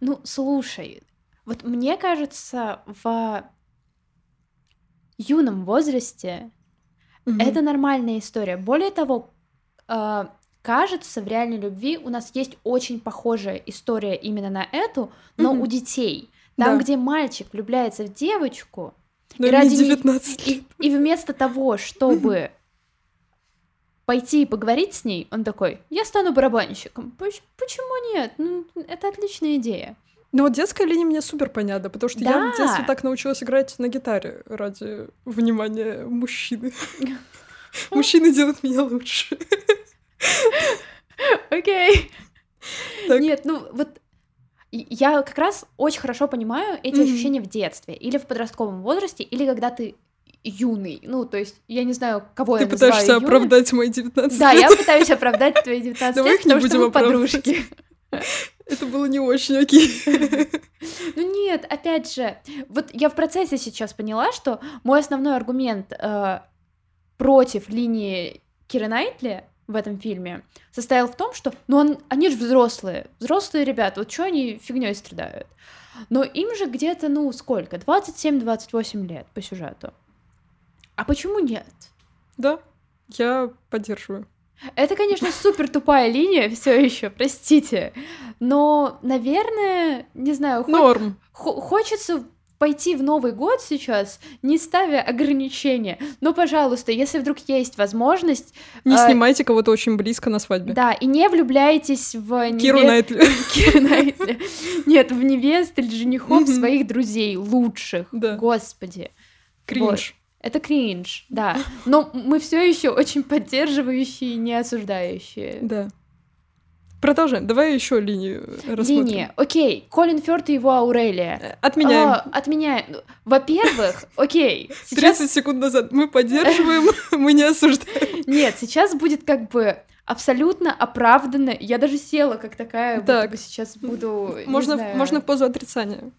Ну, слушай, вот мне кажется, в юном возрасте Мгм. это нормальная история. Более того, э, кажется, в реальной любви у нас есть очень похожая история именно на эту, но Мгм. у детей. Там, Да. где мальчик влюбляется в девочку, Но и ради не- 19 и, лет. и вместо того, чтобы пойти и поговорить с ней, он такой, я стану барабанщиком. Поч- Почему нет? Ну, это отличная идея. Ну вот детская линия мне супер понятна, потому что я Да. в детстве так научилась играть на гитаре ради внимания мужчины. Мужчины делают меня лучше. Окей. Нет, ну вот я как раз очень хорошо понимаю эти ощущения в детстве или в подростковом возрасте, или когда ты юный. Ну, то есть, я не знаю, кого Ты я называю пытаешься юным. оправдать мои 19 Да, лет. я пытаюсь оправдать твои 19 Давай лет, их не потому что мы оправдывать. подружки. Это было не очень окей. Ну нет, опять же, вот я в процессе сейчас поняла, что мой основной аргумент э, против линии Киры Найтли в этом фильме состоял в том, что, ну, он, они же взрослые, взрослые ребята, вот что они фигней страдают. Но им же где-то, ну, сколько? 27-28 лет по сюжету. А почему нет? Да, я поддерживаю. Это, конечно, супер тупая линия, все еще, простите. Но, наверное, не знаю, хо- Норм. Хо- Хочется пойти в Новый год сейчас, не ставя ограничения. Но, пожалуйста, если вдруг есть возможность, Не А, снимайте кого-то очень близко на свадьбе. да, и не влюбляйтесь в Киру неве- Найтли. Киру Найтли. Нет, в невест или женихов своих друзей, лучших. Да. Господи. Кринж. Это кринж, да. Но мы все еще очень поддерживающие, не осуждающие. Да. Продолжаем. Давай еще линию рассмотрим. Линия. Окей. Колин Фёрд и его Аурелия. Э, Отменяем. А, отменяем. Во-первых, окей. 30 секунд назад мы поддерживаем, мы не осуждаем. Нет, сейчас будет как бы абсолютно оправданно. Я даже села как такая, Так. будто бы сейчас буду... Можно, можно в позу отрицания.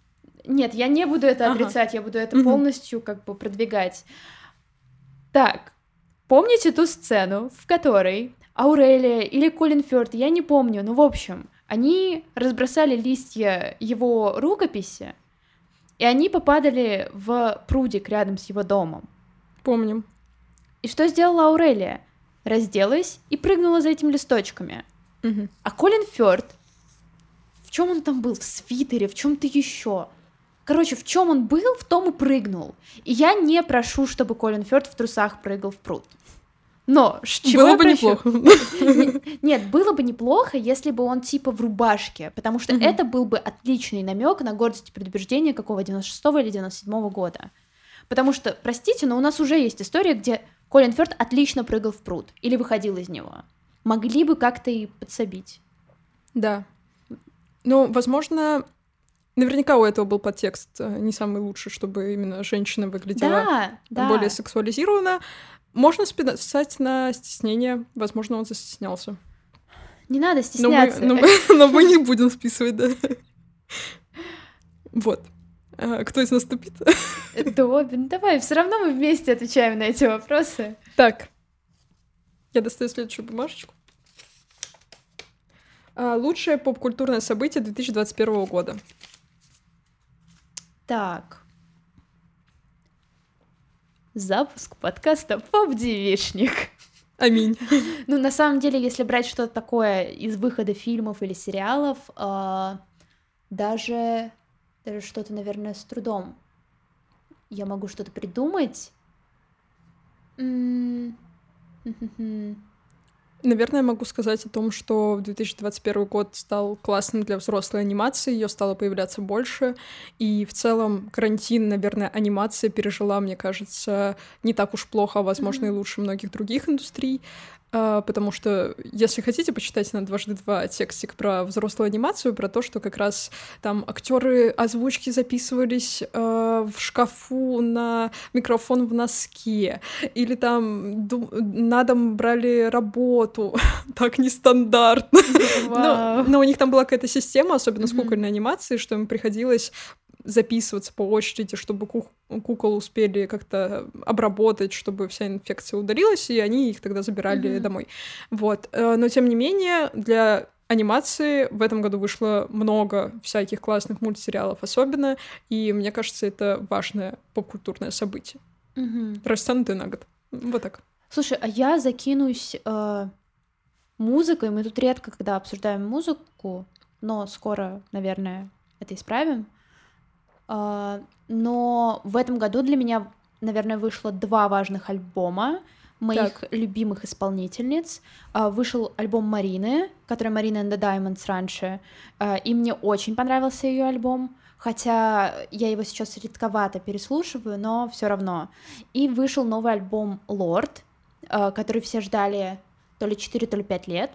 Нет, я не буду это Ага. отрицать, я буду это Мгм. полностью как бы продвигать. Так, помните ту сцену, в которой Аурелия или Колин Фёрд, я не помню, ну, в общем, они разбросали листья его рукописи, и они попадали в прудик рядом с его домом. Помним. И что сделала Аурелия? Разделась и прыгнула за этими листочками. Мгм. А Колин Фёрд, в чем он там был? В свитере, в чем-то еще. Короче, в чем он был, в том и прыгнул. И я не прошу, чтобы Колин Фёрд в трусах прыгал в пруд. Но с чего Было бы прошу? неплохо. Не- Нет, было бы неплохо, если бы он типа в рубашке, потому что Мгм. это был бы отличный намек на гордость и предубеждение какого 96 или 97 года. Потому что, простите, но у нас уже есть история, где Колин Фёрд отлично прыгал в пруд или выходил из него. Могли бы как-то и подсобить. Да. Ну, возможно, наверняка у этого был подтекст э, не самый лучший, чтобы именно женщина выглядела Да, да. более сексуализированно. Можно списать на стеснение. Возможно, он застеснялся. Не надо Но мы, стесняться. но мы- но мы не будем списывать, да. Вот. А, Кто из нас тупит? Добин, давай, все равно мы вместе отвечаем на эти вопросы. Так. Я достаю следующую бумажечку. А, Лучшее поп-культурное событие 2021 года. Так. Запуск подкаста «Поп-девичник». Аминь. Ну, на самом деле, если брать что-то такое из выхода фильмов или сериалов, а, даже, даже что-то, наверное, с трудом я могу что-то придумать. М, хм-хм-хм. Наверное, могу сказать о том, что 2021 год стал классным для взрослой анимации, ее стало появляться больше, и в целом карантин, наверное, анимация пережила, мне кажется, не так уж плохо, а, возможно, и Мгм. лучше многих других индустрий, потому что, если хотите, почитайте на дважды два текстик про взрослую анимацию, про то, что как раз там актеры озвучки записывались э, в шкафу на микрофон в носке, или там на дом брали работу, так нестандартно. Но, у них там была какая-то система, особенно с Мгм. кукольной анимацией, что им приходилось записываться по очереди, чтобы ку- кукол успели как-то обработать, чтобы вся инфекция удалилась, и они их тогда забирали Мгм. домой. Вот. Э, Но, тем не менее, для анимации в этом году вышло много всяких классных мультсериалов особенно, и мне кажется, это важное попкультурное событие. Мгм. Растянутый на год. Вот так. Слушай, а я закинусь э, музыкой. Мы тут редко, когда обсуждаем музыку, но скоро, наверное, это исправим. А, но в этом году для меня, наверное, вышло два важных альбома моих любимых исполнительниц. А, вышел альбом Марины, который Марина and the Diamonds раньше, а, и мне очень понравился ее альбом. Хотя я его сейчас редковато переслушиваю, но все равно. И вышел новый альбом Лорд, который все ждали то ли 4, то ли 5 лет.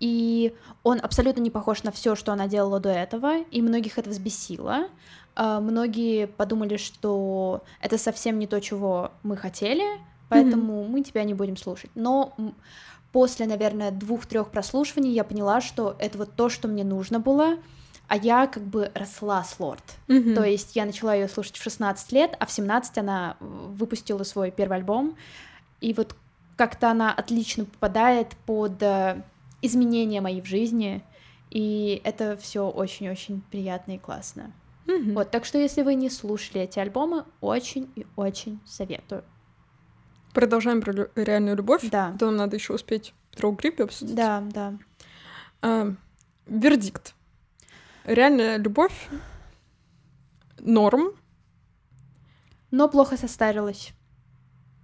И он абсолютно не похож на все, что она делала до этого, и многих это взбесило. А, Многие подумали, что это совсем не то, чего мы хотели, поэтому мы тебя не будем слушать. Но после, наверное, двух-трех прослушиваний я поняла, что это вот то, что мне нужно было, а я как бы росла с Лорд. Мгм. То есть я начала ее слушать в 16 лет, а в 17 она выпустила свой первый альбом. И вот как-то она отлично попадает под э, изменения мои в жизни. И это все очень-очень приятно и классно. Мгм. Вот, так что если вы не слушали эти альбомы, очень и очень советую. Продолжаем про реальную любовь. Да, То нам надо еще успеть Петро Гриппе обсудить. да, да. А, вердикт. Реальная любовь норм, Но плохо состарилась.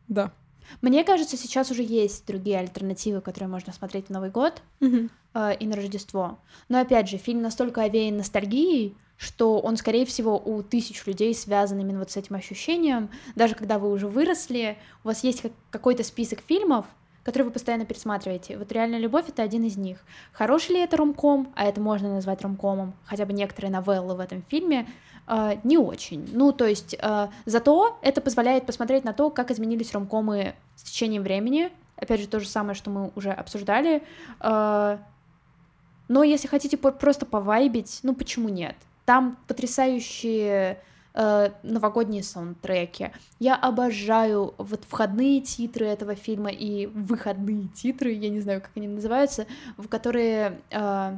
да. Мне кажется, сейчас уже есть другие альтернативы, которые можно смотреть в Новый год. Мгм. э, и на Рождество. Но опять же, фильм настолько овеян ностальгией, что он, скорее всего, у тысяч людей связан именно вот с этим ощущением. Даже когда вы уже выросли, у вас есть как- какой-то список фильмов, которые вы постоянно пересматриваете. Вот «Реальная любовь» — это один из них. Хороший ли это ромком, а это можно назвать ромкомом, хотя бы некоторые новеллы в этом фильме, не очень. Ну, то есть, э, зато это позволяет посмотреть на то, как изменились ромкомы с течением времени. Опять же, то же самое, что мы уже обсуждали. Э, но если хотите просто повайбить, ну почему нет? Там потрясающие э, новогодние саундтреки. Я обожаю вот входные титры этого фильма и выходные титры, я не знаю, как они называются, в которые э,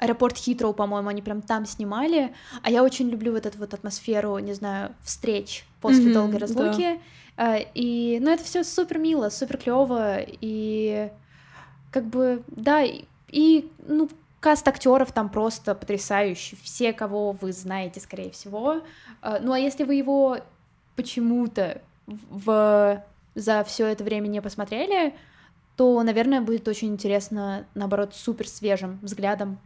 аэропорт Хитроу, по-моему, они прям там снимали. А я очень люблю вот эту вот атмосферу, не знаю, встреч после mm-hmm, долгой разлуки. Да. Э, и, ну, это все супер мило, супер клево и как бы, да, и, и ну, Каст актеров там просто потрясающий. Все, кого вы знаете, скорее всего. А, ну а если вы его почему-то в... за все это время не посмотрели, то, наверное, будет очень интересно, наоборот, супер свежим взглядом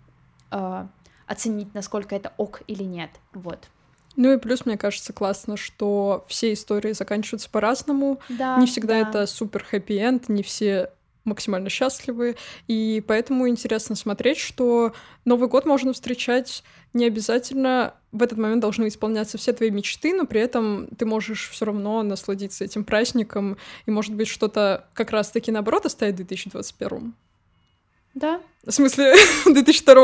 э, оценить, насколько это ок или нет. Вот. Ну и плюс, мне кажется, классно, что все истории заканчиваются по-разному. Да, не всегда да. это супер хэппи-энд, не все максимально счастливы, и поэтому интересно смотреть, что Новый год можно встречать не обязательно в этот момент должны исполняться все твои мечты, но при этом ты можешь все равно насладиться этим праздником, и, может быть, что-то как раз-таки наоборот оставить в 2021. Да. В смысле, в 2002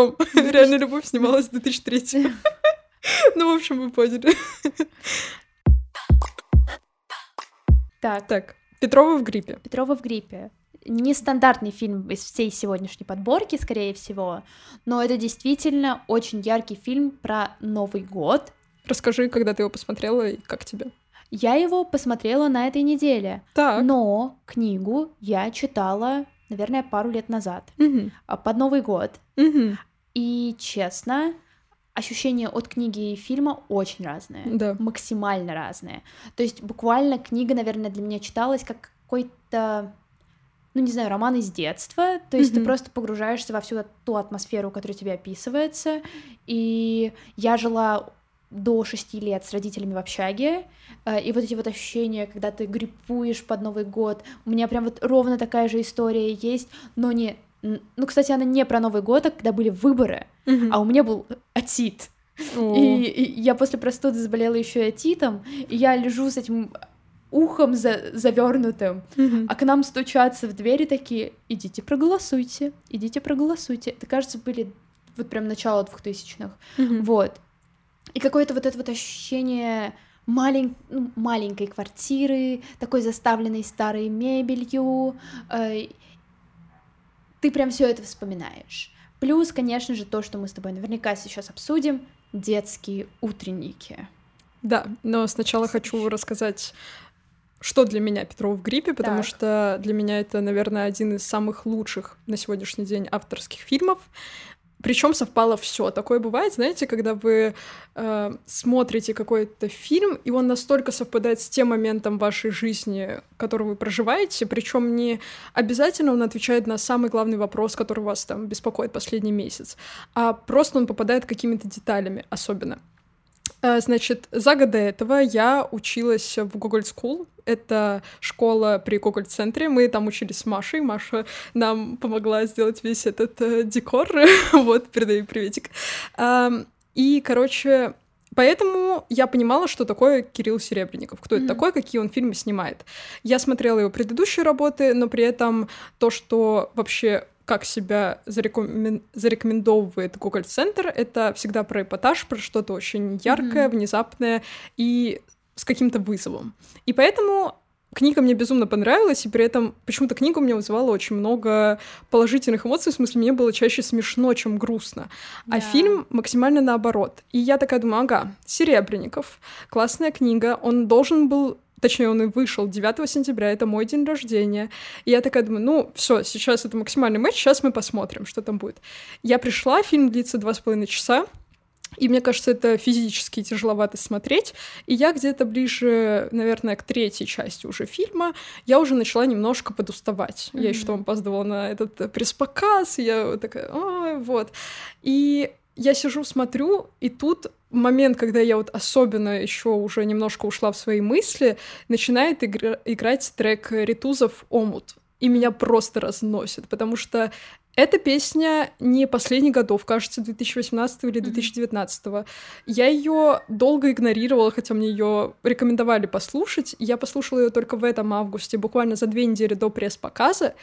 Реальная любовь снималась в 2003 Ну, в общем, вы поняли. Так. Так, Петрова в гриппе. Петрова в гриппе нестандартный фильм из всей сегодняшней подборки, скорее всего, но это действительно очень яркий фильм про Новый год. Расскажи, когда ты его посмотрела и как тебе? Я его посмотрела на этой неделе, так. но книгу я читала, наверное, пару лет назад, угу. под Новый год. Угу. И честно, ощущения от книги и фильма очень разные, да. максимально разные. То есть буквально книга, наверное, для меня читалась как какой-то ну, не знаю, роман из детства, то есть mm-hmm. ты просто погружаешься во всю ту атмосферу, которая тебе описывается, и я жила до шести лет с родителями в общаге, э, и вот эти вот ощущения, когда ты гриппуешь под Новый год, у меня прям вот ровно такая же история есть, но не... Ну, кстати, она не про Новый год, а когда были выборы, mm-hmm. а у меня был отит. И, и я после простуды заболела еще и отитом, и я лежу с этим ухом за завернутым, mm-hmm. а к нам стучатся в двери такие, идите проголосуйте, идите проголосуйте. Это, кажется, были вот прям начало двухтысячных. Mm-hmm. Вот. И какое-то вот это вот ощущение малень... ну, маленькой квартиры, такой заставленной старой мебелью. Э, ты прям все это вспоминаешь. Плюс, конечно же, то, что мы с тобой наверняка сейчас обсудим, детские утренники. Да, но сначала хочу рассказать что для меня Петров в гриппе, потому так. что для меня это, наверное, один из самых лучших на сегодняшний день авторских фильмов. Причем совпало все. Такое бывает, знаете, когда вы э, смотрите какой-то фильм, и он настолько совпадает с тем моментом вашей жизни, который вы проживаете, причем не обязательно он отвечает на самый главный вопрос, который вас там беспокоит последний месяц, а просто он попадает какими-то деталями особенно. Э, значит, за год до этого я училась в Google School. Это школа при Google центре Мы там учились с Машей. Маша нам помогла сделать весь этот э, декор. вот, передаю приветик. Э, и, короче, Поэтому я понимала, что такое Кирилл Серебренников, кто mm-hmm. это такой, какие он фильмы снимает. Я смотрела его предыдущие работы, но при этом то, что вообще как себя зарекомен... зарекомендовывает Google Центр, это всегда про эпатаж, про что-то очень яркое, mm-hmm. внезапное и с каким-то вызовом. И поэтому книга мне безумно понравилась, и при этом почему-то книга у меня вызывала очень много положительных эмоций, в смысле, мне было чаще смешно, чем грустно. Да. А фильм максимально наоборот. И я такая думаю, ага, Серебренников, классная книга, он должен был точнее, он и вышел 9 сентября, это мой день рождения. И я такая думаю, ну, все, сейчас это максимальный матч, сейчас мы посмотрим, что там будет. Я пришла, фильм длится два с половиной часа, и мне кажется, это физически тяжеловато смотреть. И я где-то ближе, наверное, к третьей части уже фильма, я уже начала немножко подуставать. Mm-hmm. Я еще там опаздывала на этот пресс-показ, и я такая, ой, вот. И я сижу, смотрю, и тут момент, когда я вот особенно еще уже немножко ушла в свои мысли, начинает игра- играть трек Ритузов «Омут». и меня просто разносит, потому что эта песня не последних годов, кажется, 2018 или 2019. Mm-hmm. Я ее долго игнорировала, хотя мне ее рекомендовали послушать. Я послушала ее только в этом августе, буквально за две недели до пресс-показа,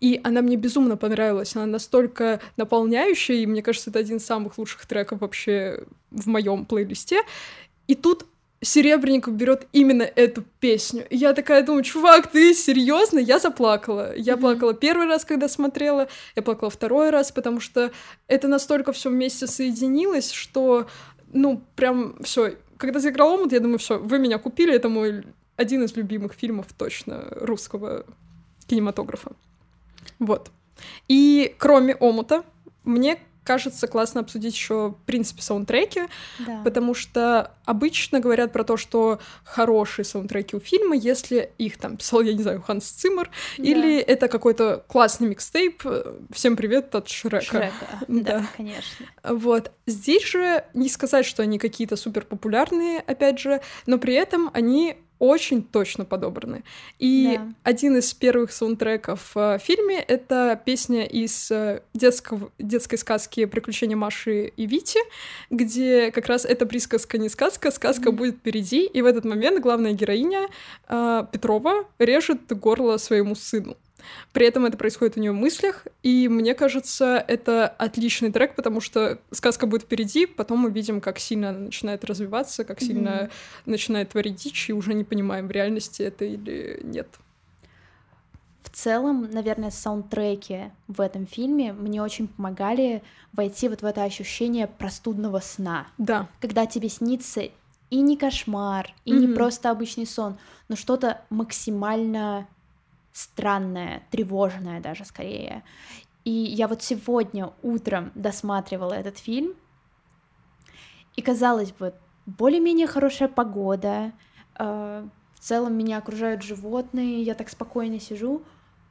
и она мне безумно понравилась. Она настолько наполняющая, и мне кажется, это один из самых лучших треков вообще в моем плейлисте. И тут Серебренников берет именно эту песню. И я такая думаю, чувак, ты серьезно? Я заплакала. Я mm-hmm. плакала первый раз, когда смотрела, я плакала второй раз, потому что это настолько все вместе соединилось, что, ну, прям все. Когда заиграл омут, я думаю, все, вы меня купили, это мой один из любимых фильмов точно русского кинематографа. Вот. И кроме омута, мне кажется, классно обсудить еще, в принципе, саундтреки, да. потому что обычно говорят про то, что хорошие саундтреки у фильма, если их там писал, я не знаю, Ханс Циммер, да. или это какой-то классный микстейп. Всем привет от Шрека. Шрека, да. да, конечно. Вот. Здесь же не сказать, что они какие-то супер популярные, опять же, но при этом они очень точно подобраны. И да. один из первых саундтреков в фильме — это песня из э, детского, детской сказки «Приключения Маши и Вити», где как раз эта присказка не сказка, сказка mm-hmm. будет впереди, и в этот момент главная героиня э, Петрова режет горло своему сыну. При этом это происходит у нее в мыслях, и мне кажется, это отличный трек, потому что сказка будет впереди, потом мы видим, как сильно она начинает развиваться, как сильно mm-hmm. начинает творить дичь, и уже не понимаем, в реальности это или нет. В целом, наверное, саундтреки в этом фильме мне очень помогали войти вот в это ощущение простудного сна. Да. Когда тебе снится и не кошмар, и mm-hmm. не просто обычный сон, но что-то максимально странное, тревожное даже скорее. И я вот сегодня утром досматривала этот фильм, и казалось бы, более-менее хорошая погода, э, в целом меня окружают животные, я так спокойно сижу,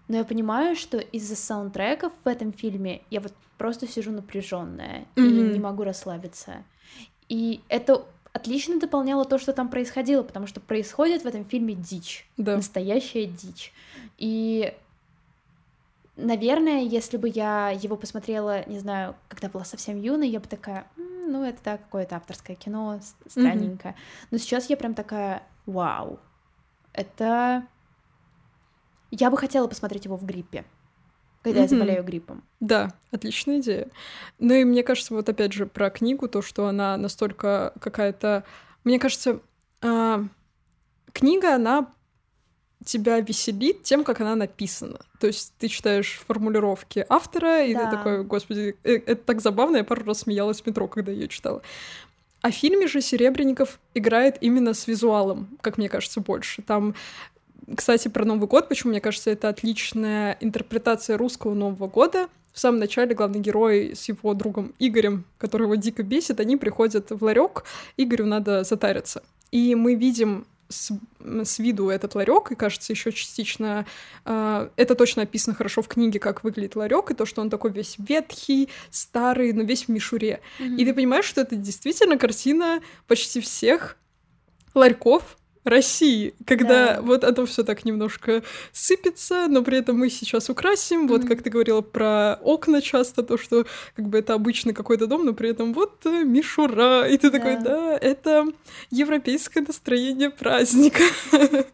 но я понимаю, что из-за саундтреков в этом фильме я вот просто сижу напряженная mm-hmm. и не могу расслабиться. И это отлично дополняло то, что там происходило, потому что происходит в этом фильме дичь, да. настоящая дичь. И, наверное, если бы я его посмотрела, не знаю, когда была совсем юной, я бы такая, М, ну это так, какое-то авторское кино, странненько. Mm-hmm. Но сейчас я прям такая, вау, это... Я бы хотела посмотреть его в гриппе когда mm-hmm. я заболею гриппом. Да, отличная идея. Ну и мне кажется, вот опять же про книгу, то, что она настолько какая-то... Мне кажется, э, книга, она тебя веселит тем, как она написана. То есть ты читаешь формулировки автора, и да. ты такой, господи, э, это так забавно, я пару раз смеялась в метро, когда ее читала. А в фильме же Серебренников играет именно с визуалом, как мне кажется, больше. Там кстати, про Новый год, почему мне кажется, это отличная интерпретация русского Нового года. В самом начале главный герой с его другом Игорем, которого дико бесит, они приходят в ларек, Игорю надо затариться. И мы видим с, с виду этот ларек, и кажется, еще частично э, это точно описано хорошо в книге, как выглядит ларек, и то, что он такой весь ветхий, старый, но весь в мишуре. Mm-hmm. И ты понимаешь, что это действительно картина почти всех ларьков России, когда да. вот это все так немножко сыпется, но при этом мы сейчас украсим. Mm-hmm. Вот как ты говорила про окна часто, то, что как бы это обычный какой-то дом, но при этом вот э, мишура. И ты да. такой, да, это европейское настроение праздника.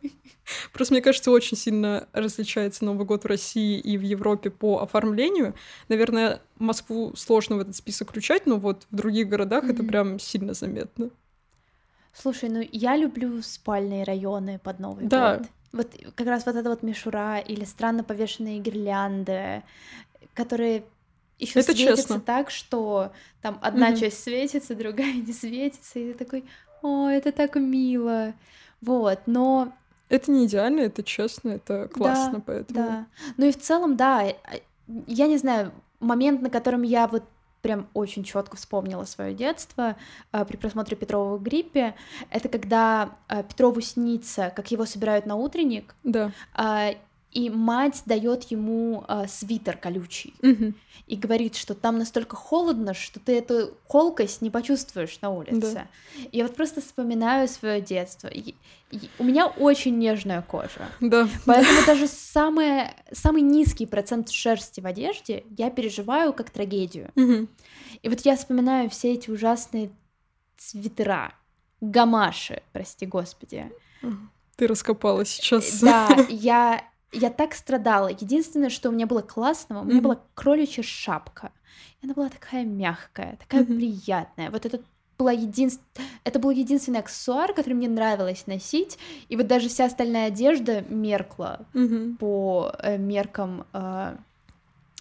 Просто, мне кажется, очень сильно различается Новый год в России и в Европе по оформлению. Наверное, Москву сложно в этот список включать, но вот в других городах mm-hmm. это прям сильно заметно. Слушай, ну я люблю спальные районы под Новый да. год. Вот как раз вот эта вот мишура или странно повешенные гирлянды, которые еще это светятся честно. так, что там одна mm-hmm. часть светится, другая не светится, и ты такой, о, это так мило. Вот, но... Это не идеально, это честно, это классно, да, поэтому... Да, ну и в целом, да, я не знаю, момент, на котором я вот прям очень четко вспомнила свое детство э, при просмотре Петрова в гриппе. Это когда э, Петрову снится, как его собирают на утренник. Да. И мать дает ему э, свитер колючий Мгм. и говорит, что там настолько холодно, что ты эту колкость не почувствуешь на улице. Я вот просто вспоминаю свое детство. И- и у меня очень нежная кожа. Да. Поэтому даже самое, самый низкий процент шерсти в одежде я переживаю как трагедию. Мгм. И вот я вспоминаю все эти ужасные свитера, гамаши, прости господи. Ты раскопала сейчас. Да, я, я так страдала. Единственное, что у меня было классного, у меня была кроличья шапка. И она была такая мягкая, такая приятная. Вот это была единств... это был единственный аксессуар, который мне нравилось носить. И вот даже вся остальная одежда меркла по э, меркам э,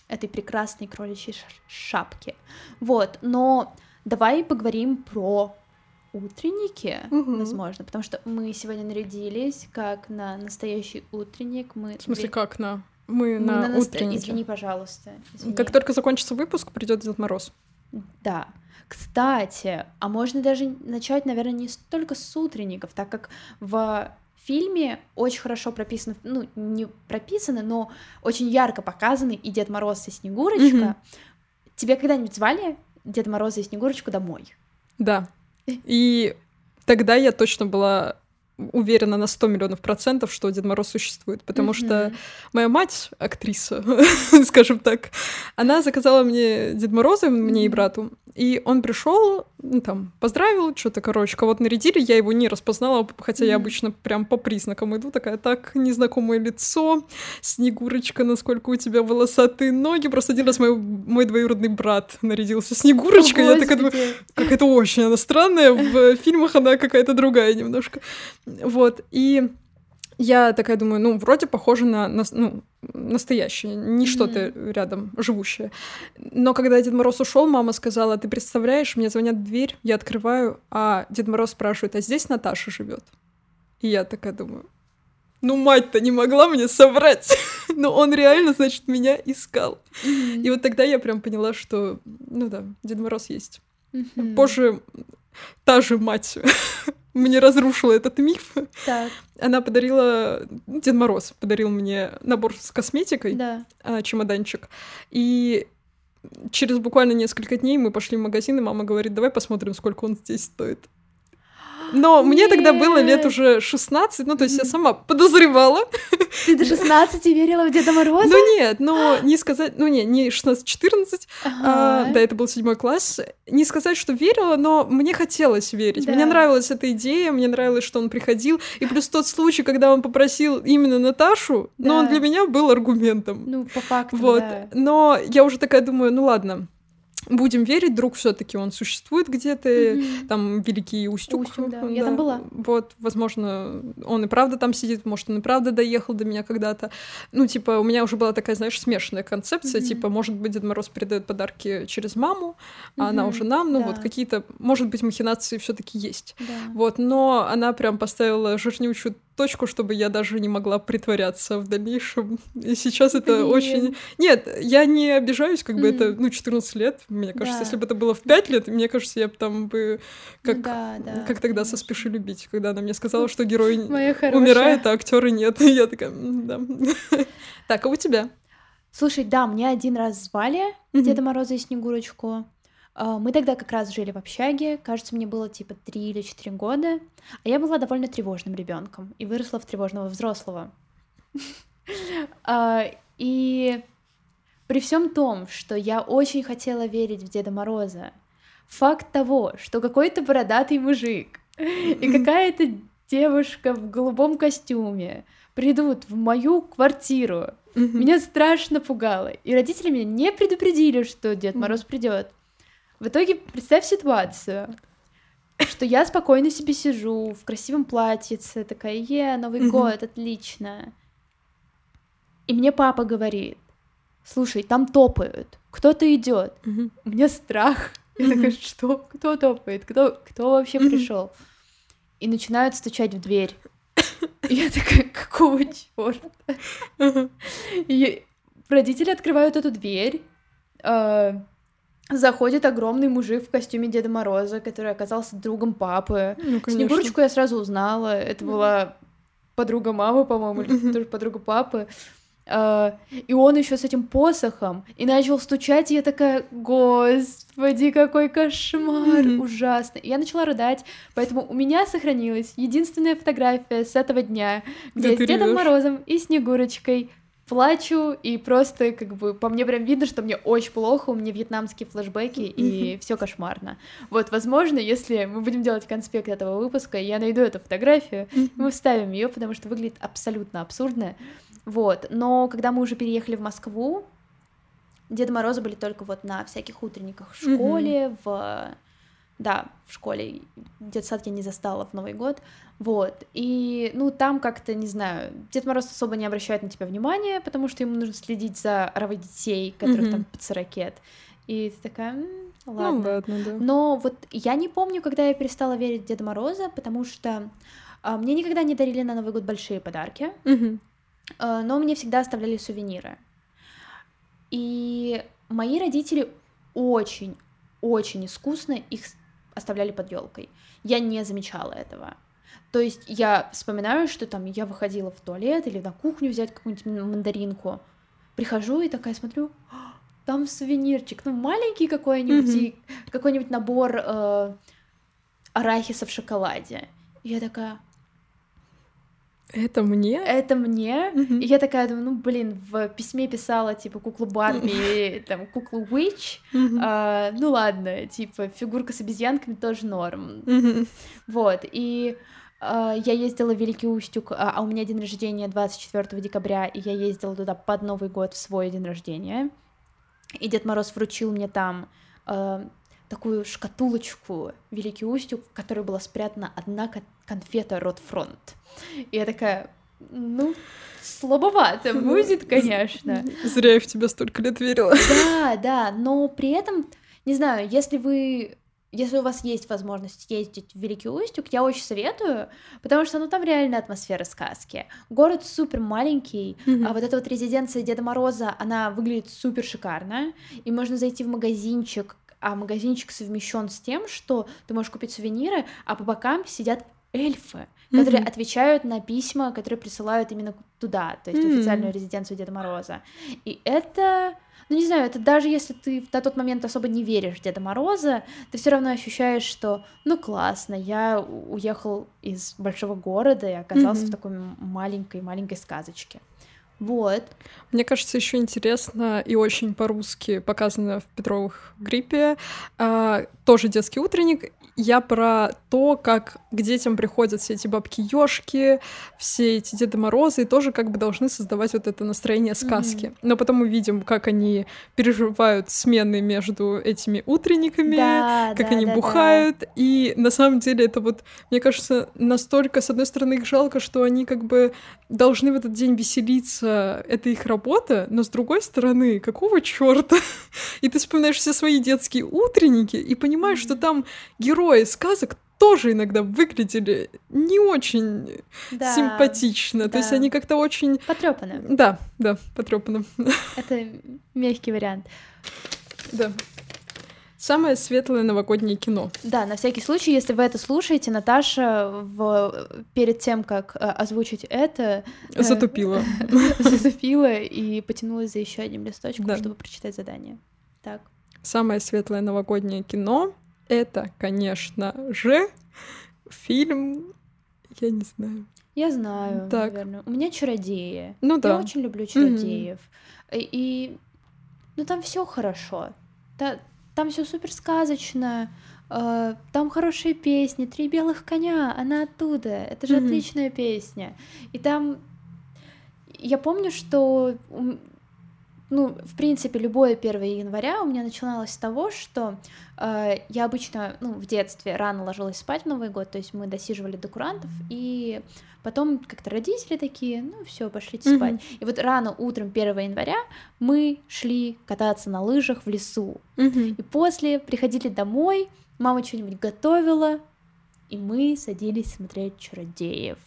этой прекрасной кроличьей шапки. Вот, но давай поговорим про утренники, Мгм. возможно, потому что мы сегодня нарядились как на настоящий утренник. Мы В смысле, как на? Мы, мы на, наста- утреннике. Извини, пожалуйста. извини. Как только закончится выпуск, придет Дед Мороз. Да. Кстати, а можно даже начать, наверное, не столько с утренников, так как в фильме очень хорошо прописано, ну, не прописано, но очень ярко показаны и Дед Мороз и Снегурочка. Мгм. Тебе когда-нибудь звали Дед Мороза и Снегурочку домой? Да. И тогда я точно была уверена на 100 миллионов процентов, что Дед Мороз существует, потому что Мгм. моя мать, актриса, скажем так, она заказала мне Дед Мороза, мне и брату, и он пришел, ну, там, поздравил, что-то, короче, кого-то нарядили, я его не распознала, хотя я Мгм. обычно прям по признакам иду, такая, так, незнакомое лицо, Снегурочка, насколько у тебя волосатые ноги, просто один раз мой, мой двоюродный брат нарядился Снегурочкой, я такая думаю, Господи. какая-то очень она странная, в фильмах она какая-то другая немножко. Вот, и я такая думаю, ну, вроде похоже на, нас- ну, настоящее, не что-то рядом живущее. Но когда Дед Мороз ушел, мама сказала, ты представляешь, мне звонят в дверь, я открываю, а Дед Мороз спрашивает, а здесь Наташа живет? И я такая думаю, ну, мать-то не могла мне соврать, но он реально, значит, меня искал. Мгм. И вот тогда я прям поняла, что, ну да, Дед Мороз есть. Мгм. Позже та же мать мне разрушила этот миф. Так, Она подарила... Дед Мороз подарил мне набор с косметикой, да. а, чемоданчик. И через буквально несколько дней мы пошли в магазин, и мама говорит, давай посмотрим, сколько он здесь стоит. Но мне тогда было лет уже 16, ну, то есть я сама подозревала. Ты до 16 верила в Деда Мороза? Ну нет, но не сказать, ну не, не 16-14, А, да, это был седьмой класс. Не сказать, что верила, но мне хотелось верить. Мне нравилась эта идея, мне нравилось, что он приходил. И плюс тот случай, когда он попросил именно Наташу, но он для меня был аргументом. Ну, по факту, вот. Но я уже такая думаю, ну ладно, будем верить, друг все-таки он существует где-то. Мгм. Там Великий Устюг. Устюг, да. Я там была. Вот, возможно, он и правда там сидит, может, он и правда доехал до меня когда-то. Ну, типа, у меня уже была такая, знаешь, смешанная концепция, Мгм. типа, может быть, Дед Мороз передает подарки через маму, а она уже нам, ну, вот да. какие-то, может быть, махинации все таки есть. Да. Вот, но она прям поставила жирнючую точку, чтобы я даже не могла притворяться в дальнейшем. И сейчас это Блин. очень... Нет, я не обижаюсь, как бы это, ну, 14 лет. Мне кажется, Да. если бы это было в 5 лет, мне кажется, я бы там бы как, Ну да, да, как тогда со. «Спеши любить», когда она мне сказала, что герой умирает, а актеры нет. И я такая, «М, да. Так, а у тебя? Слушай, да, мне один раз звали Мгм. Деда Мороза и Снегурочку. А, Мы тогда как раз жили в общаге, кажется, мне было типа 3 или 4 года, а я была довольно тревожным ребенком и выросла в тревожного взрослого. А, И при всем том, что я очень хотела верить в Деда Мороза, факт того, что какой-то бородатый мужик и какая-то девушка в голубом костюме придут в мою квартиру меня страшно пугало. И родители меня не предупредили, что Дед. Мороз придет. В итоге представь ситуацию, что я спокойно себе сижу в красивом платьице, такая, е, Новый год, отлично. И мне папа говорит, слушай, там топают, кто-то идет. У меня страх. Я такая, что? Кто топает? Кто, кто вообще пришел? И начинают стучать в дверь. И я такая, какого черта? И родители открывают эту дверь. э, заходит огромный мужик в костюме Деда Мороза, который оказался другом папы. Ну, конечно. Снегурочку я сразу узнала. Это была подруга мамы, по-моему, или тоже подруга папы. э, и он еще с этим посохом, и начал стучать, и я такая, господи, какой кошмар, mm-hmm. ужасно. И я начала рыдать, поэтому у меня сохранилась единственная фотография с этого дня, где да с Дедом Морозом и Снегурочкой плачу, и просто как бы по мне прям видно, что мне очень плохо, у меня вьетнамские флешбеки, и все кошмарно. Вот, возможно, если мы будем делать конспект этого выпуска, я найду эту фотографию, мы вставим ее, потому что выглядит абсолютно абсурдно. Вот, но когда мы уже переехали в Москву, Деда Мороза были только вот на всяких утренниках в школе, в да, в школе детсад я не застала в Новый год, вот, и, ну, там как-то, не знаю, Дед Мороз особо не обращает на тебя внимания, потому что ему нужно следить за оравой детей, которых mm-hmm. там 500 ракет, и ты такая, М, ладно. Ну, ладно, да. Но вот я не помню, когда я перестала верить в Деда Мороза, потому что а, мне никогда не дарили на Новый год большие подарки, mm-hmm. а, но мне всегда оставляли сувениры. И мои родители очень, очень искусно их оставляли под елкой. Я не замечала этого. То есть я вспоминаю, что там я выходила в туалет или на кухню взять какую-нибудь мандаринку, прихожу и такая смотрю, «А, там сувенирчик, ну маленький какой-нибудь, mm-hmm. какой-нибудь набор э, арахиса в шоколаде. И я такая, это мне? Это мне. Mm-hmm. И я такая думаю, ну блин, в письме писала типа куклу Барби, там куклу Уич. Mm-hmm. А, ну ладно, типа фигурка с обезьянками тоже норм. Mm-hmm. Вот и а, я ездила в Великий Устюг, а, а у меня день рождения 24 декабря, и я ездила туда под Новый год в свой день рождения. И Дед Мороз вручил мне там а, такую шкатулочку Великий Устюг, в которой была спрятана одна конфета Ротфронт. И я такая, ну, слабовато будет, конечно. Зря я в тебя столько лет верила. Да, да, но при этом, не знаю, если вы если у вас есть возможность ездить в Великий Устюг, я очень советую, потому что ну там реально атмосфера сказки. Город супер маленький, mm-hmm. а вот эта вот резиденция Деда Мороза, она выглядит супер шикарно, и можно зайти в магазинчик, а магазинчик совмещен с тем, что ты можешь купить сувениры, а по бокам сидят эльфы, которые mm-hmm. отвечают на письма, которые присылают именно туда, то есть mm-hmm. официальную резиденцию Деда Мороза. И это, ну не знаю, это даже если ты на тот момент особо не веришь в Деда Мороза, ты все равно ощущаешь, что, ну классно, я уехал из большого города и оказался mm-hmm. в такой маленькой маленькой сказочке. Вот. Мне кажется, еще интересно и очень по-русски показано в Петровых гриппе. А, тоже детский утренник, я про то, как к детям приходят все эти бабки ёшки, все эти Деды Морозы, и тоже как бы должны создавать вот это настроение сказки. Mm-hmm. Но потом мы видим, как они переживают смены между этими утренниками, да, как да, они да, бухают, да. и на самом деле это вот, мне кажется, настолько, с одной стороны, их жалко, что они как бы должны в этот день веселиться, это их работа, но с другой стороны, какого черта? И ты вспоминаешь все свои детские утренники и понимаешь, что там герои сказок тоже иногда выглядели не очень да, симпатично. Да. То есть они как-то очень... Потрепаны. Да, да, потрепаны. Это мягкий вариант. Да. Самое светлое новогоднее кино. Да, на всякий случай, если вы это слушаете, Наташа в... перед тем, как э, озвучить это... Э, затупила. Затупила и потянулась за еще одним листочком, да. чтобы прочитать задание. Так. Самое светлое новогоднее кино это, конечно же, фильм, я не знаю. Я знаю, так. наверное. У меня чародеи. Ну да. Я очень люблю чародеев. Mm-hmm. И, и ну там все хорошо. Та, там все супер сказочно. Uh, там хорошие песни, три белых коня, она оттуда. Это же mm-hmm. отличная песня. И там я помню, что ну, в принципе, любое 1 января у меня начиналось с того, что э, я обычно, ну, в детстве рано ложилась спать в Новый год, то есть мы досиживали до курантов, и потом как-то родители такие, ну, все, пошлите спать. Mm-hmm. И вот рано утром 1 января мы шли кататься на лыжах в лесу. Mm-hmm. И после приходили домой, мама что-нибудь готовила, и мы садились смотреть чародеев.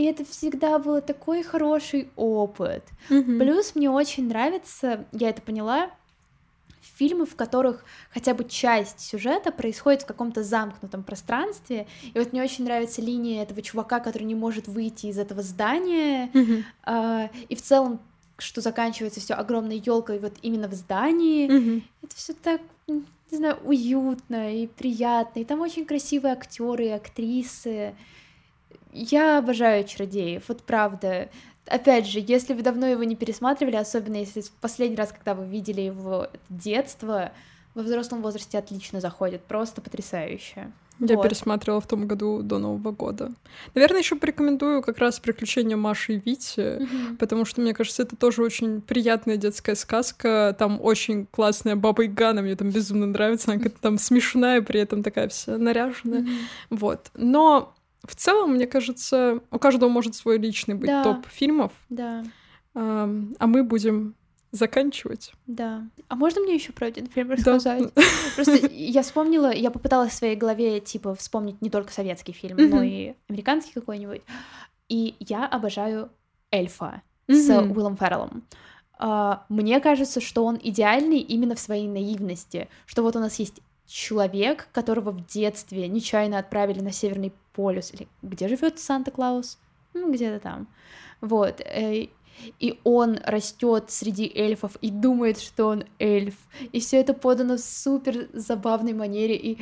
И это всегда был такой хороший опыт. Mm-hmm. Плюс мне очень нравится, я это поняла, фильмы, в которых хотя бы часть сюжета происходит в каком-то замкнутом пространстве. И вот мне очень нравится линия этого чувака, который не может выйти из этого здания. Mm-hmm. Uh, и в целом что заканчивается все огромной елкой вот именно в здании. Мгм. Это все так, не знаю, уютно и приятно. И там очень красивые актеры и актрисы. Я обожаю чародеев, вот правда. Опять же, если вы давно его не пересматривали, особенно если в последний раз, когда вы видели его детство, во взрослом возрасте отлично заходит, просто потрясающе. Я Вот. пересматривала в том году до Нового года. Наверное, еще порекомендую как раз приключения Маши и Вити, Мгм. потому что, мне кажется, это тоже очень приятная детская сказка. Там очень классная баба Яга, мне там безумно нравится. Она как-то там смешная, при этом такая вся наряженная. Мгм. Вот. Но в целом, мне кажется, у каждого может свой личный быть Да. топ фильмов, Да, Ам, а мы будем заканчивать. да. А можно мне еще про один фильм Да. рассказать? Просто я вспомнила, я попыталась в своей голове, типа, вспомнить не только советский фильм, но Мгм. и американский какой-нибудь. И я обожаю «Эльфа» с Мгм. Уиллом Ферреллом. А, Мне кажется, что он идеальный именно в своей наивности, что вот у нас есть человек, которого в детстве нечаянно отправили на Северный полюс, или где живет Санта-Клаус? Ну, где-то там. Вот. э, И он растет среди эльфов и думает, что он эльф. И все это подано в супер забавной манере. И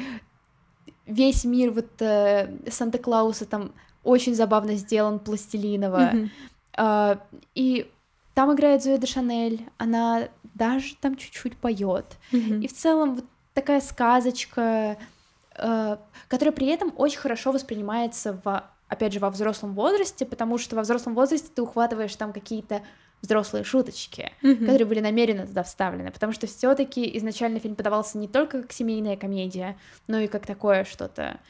весь мир вот э, Санта-Клауса там очень забавно сделан, пластилиново. Мгм. А, и там играет Зоя де Шанель, она даже там чуть-чуть поет. Мгм. И в целом вот такая сказочка, э, которая при этом очень хорошо воспринимается в, опять же, во взрослом возрасте, потому что во взрослом возрасте ты ухватываешь там какие-то взрослые шуточки, Мгм. которые были намеренно туда вставлены, потому что все-таки изначально фильм подавался не только как семейная комедия, но и как такое что-то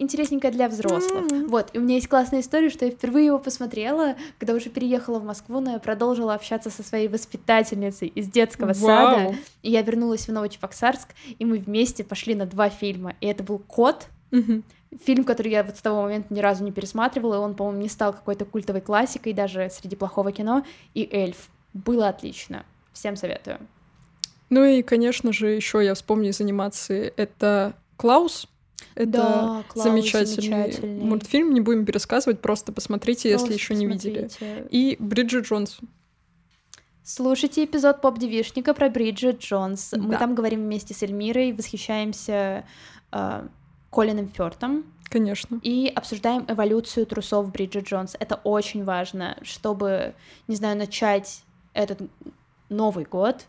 интересненькое для взрослых. М. Вот, и у меня есть классная история, что я впервые его посмотрела, когда уже переехала в Москву, но я продолжила общаться со своей воспитательницей из детского сада, Вау. и я вернулась в Новочебоксарск, и мы вместе пошли на два фильма, и это был «Кот», Мгм. Фильм, который я вот с того момента ни разу не пересматривала, и он, по-моему, не стал какой-то культовой классикой даже среди плохого кино, и «Эльф». Было отлично. Всем советую. Ну и, конечно же, еще я вспомню из анимации. Это Клаус. Это Да, Клаус замечательный, замечательный. мультфильм. Не будем пересказывать, просто посмотрите, если Просто еще не видели. И Бриджит Джонс. Слушайте эпизод поп-девишника про Бриджит Джонс. Мы Да. там говорим вместе с Эльмирой, восхищаемся э, Колином Фёртом Конечно. и обсуждаем эволюцию трусов Бриджит Джонс. Это очень важно, чтобы, не знаю, начать этот Новый год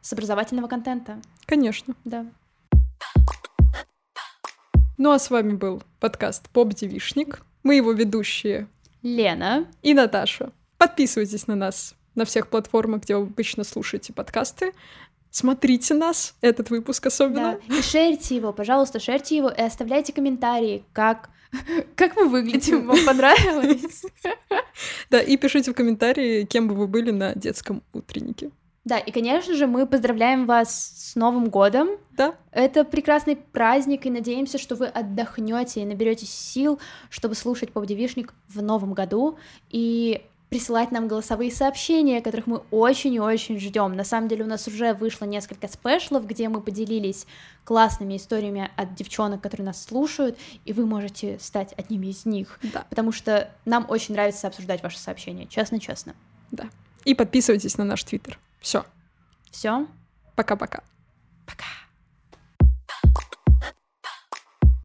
с образовательного контента. Конечно. Да. Ну а с вами был подкаст Поп-девишник. Мы его ведущие Лена, и Наташа. Подписывайтесь на нас на всех платформах, где вы обычно слушаете подкасты. Смотрите нас, этот выпуск особенно. да, и шерьте его, пожалуйста, шерьте его и оставляйте комментарии, как как мы выглядим, вам понравилось? Да, и пишите в комментарии, кем бы вы были на детском утреннике. Да, и, конечно же, мы поздравляем вас с Новым годом. Да, Это прекрасный праздник, и надеемся, что вы отдохнете и наберетесь сил, чтобы слушать поп-девишник в новом году и присылать нам голосовые сообщения, которых мы очень и очень ждем. На самом деле у нас уже вышло несколько спешлов, где мы поделились классными историями от девчонок, которые нас слушают, и вы можете стать одними из них, да, потому что нам очень нравится обсуждать ваши сообщения, честно-честно. да. И подписывайтесь на наш твиттер. Все. Все. Пока-пока. Пока. -пока. Пока.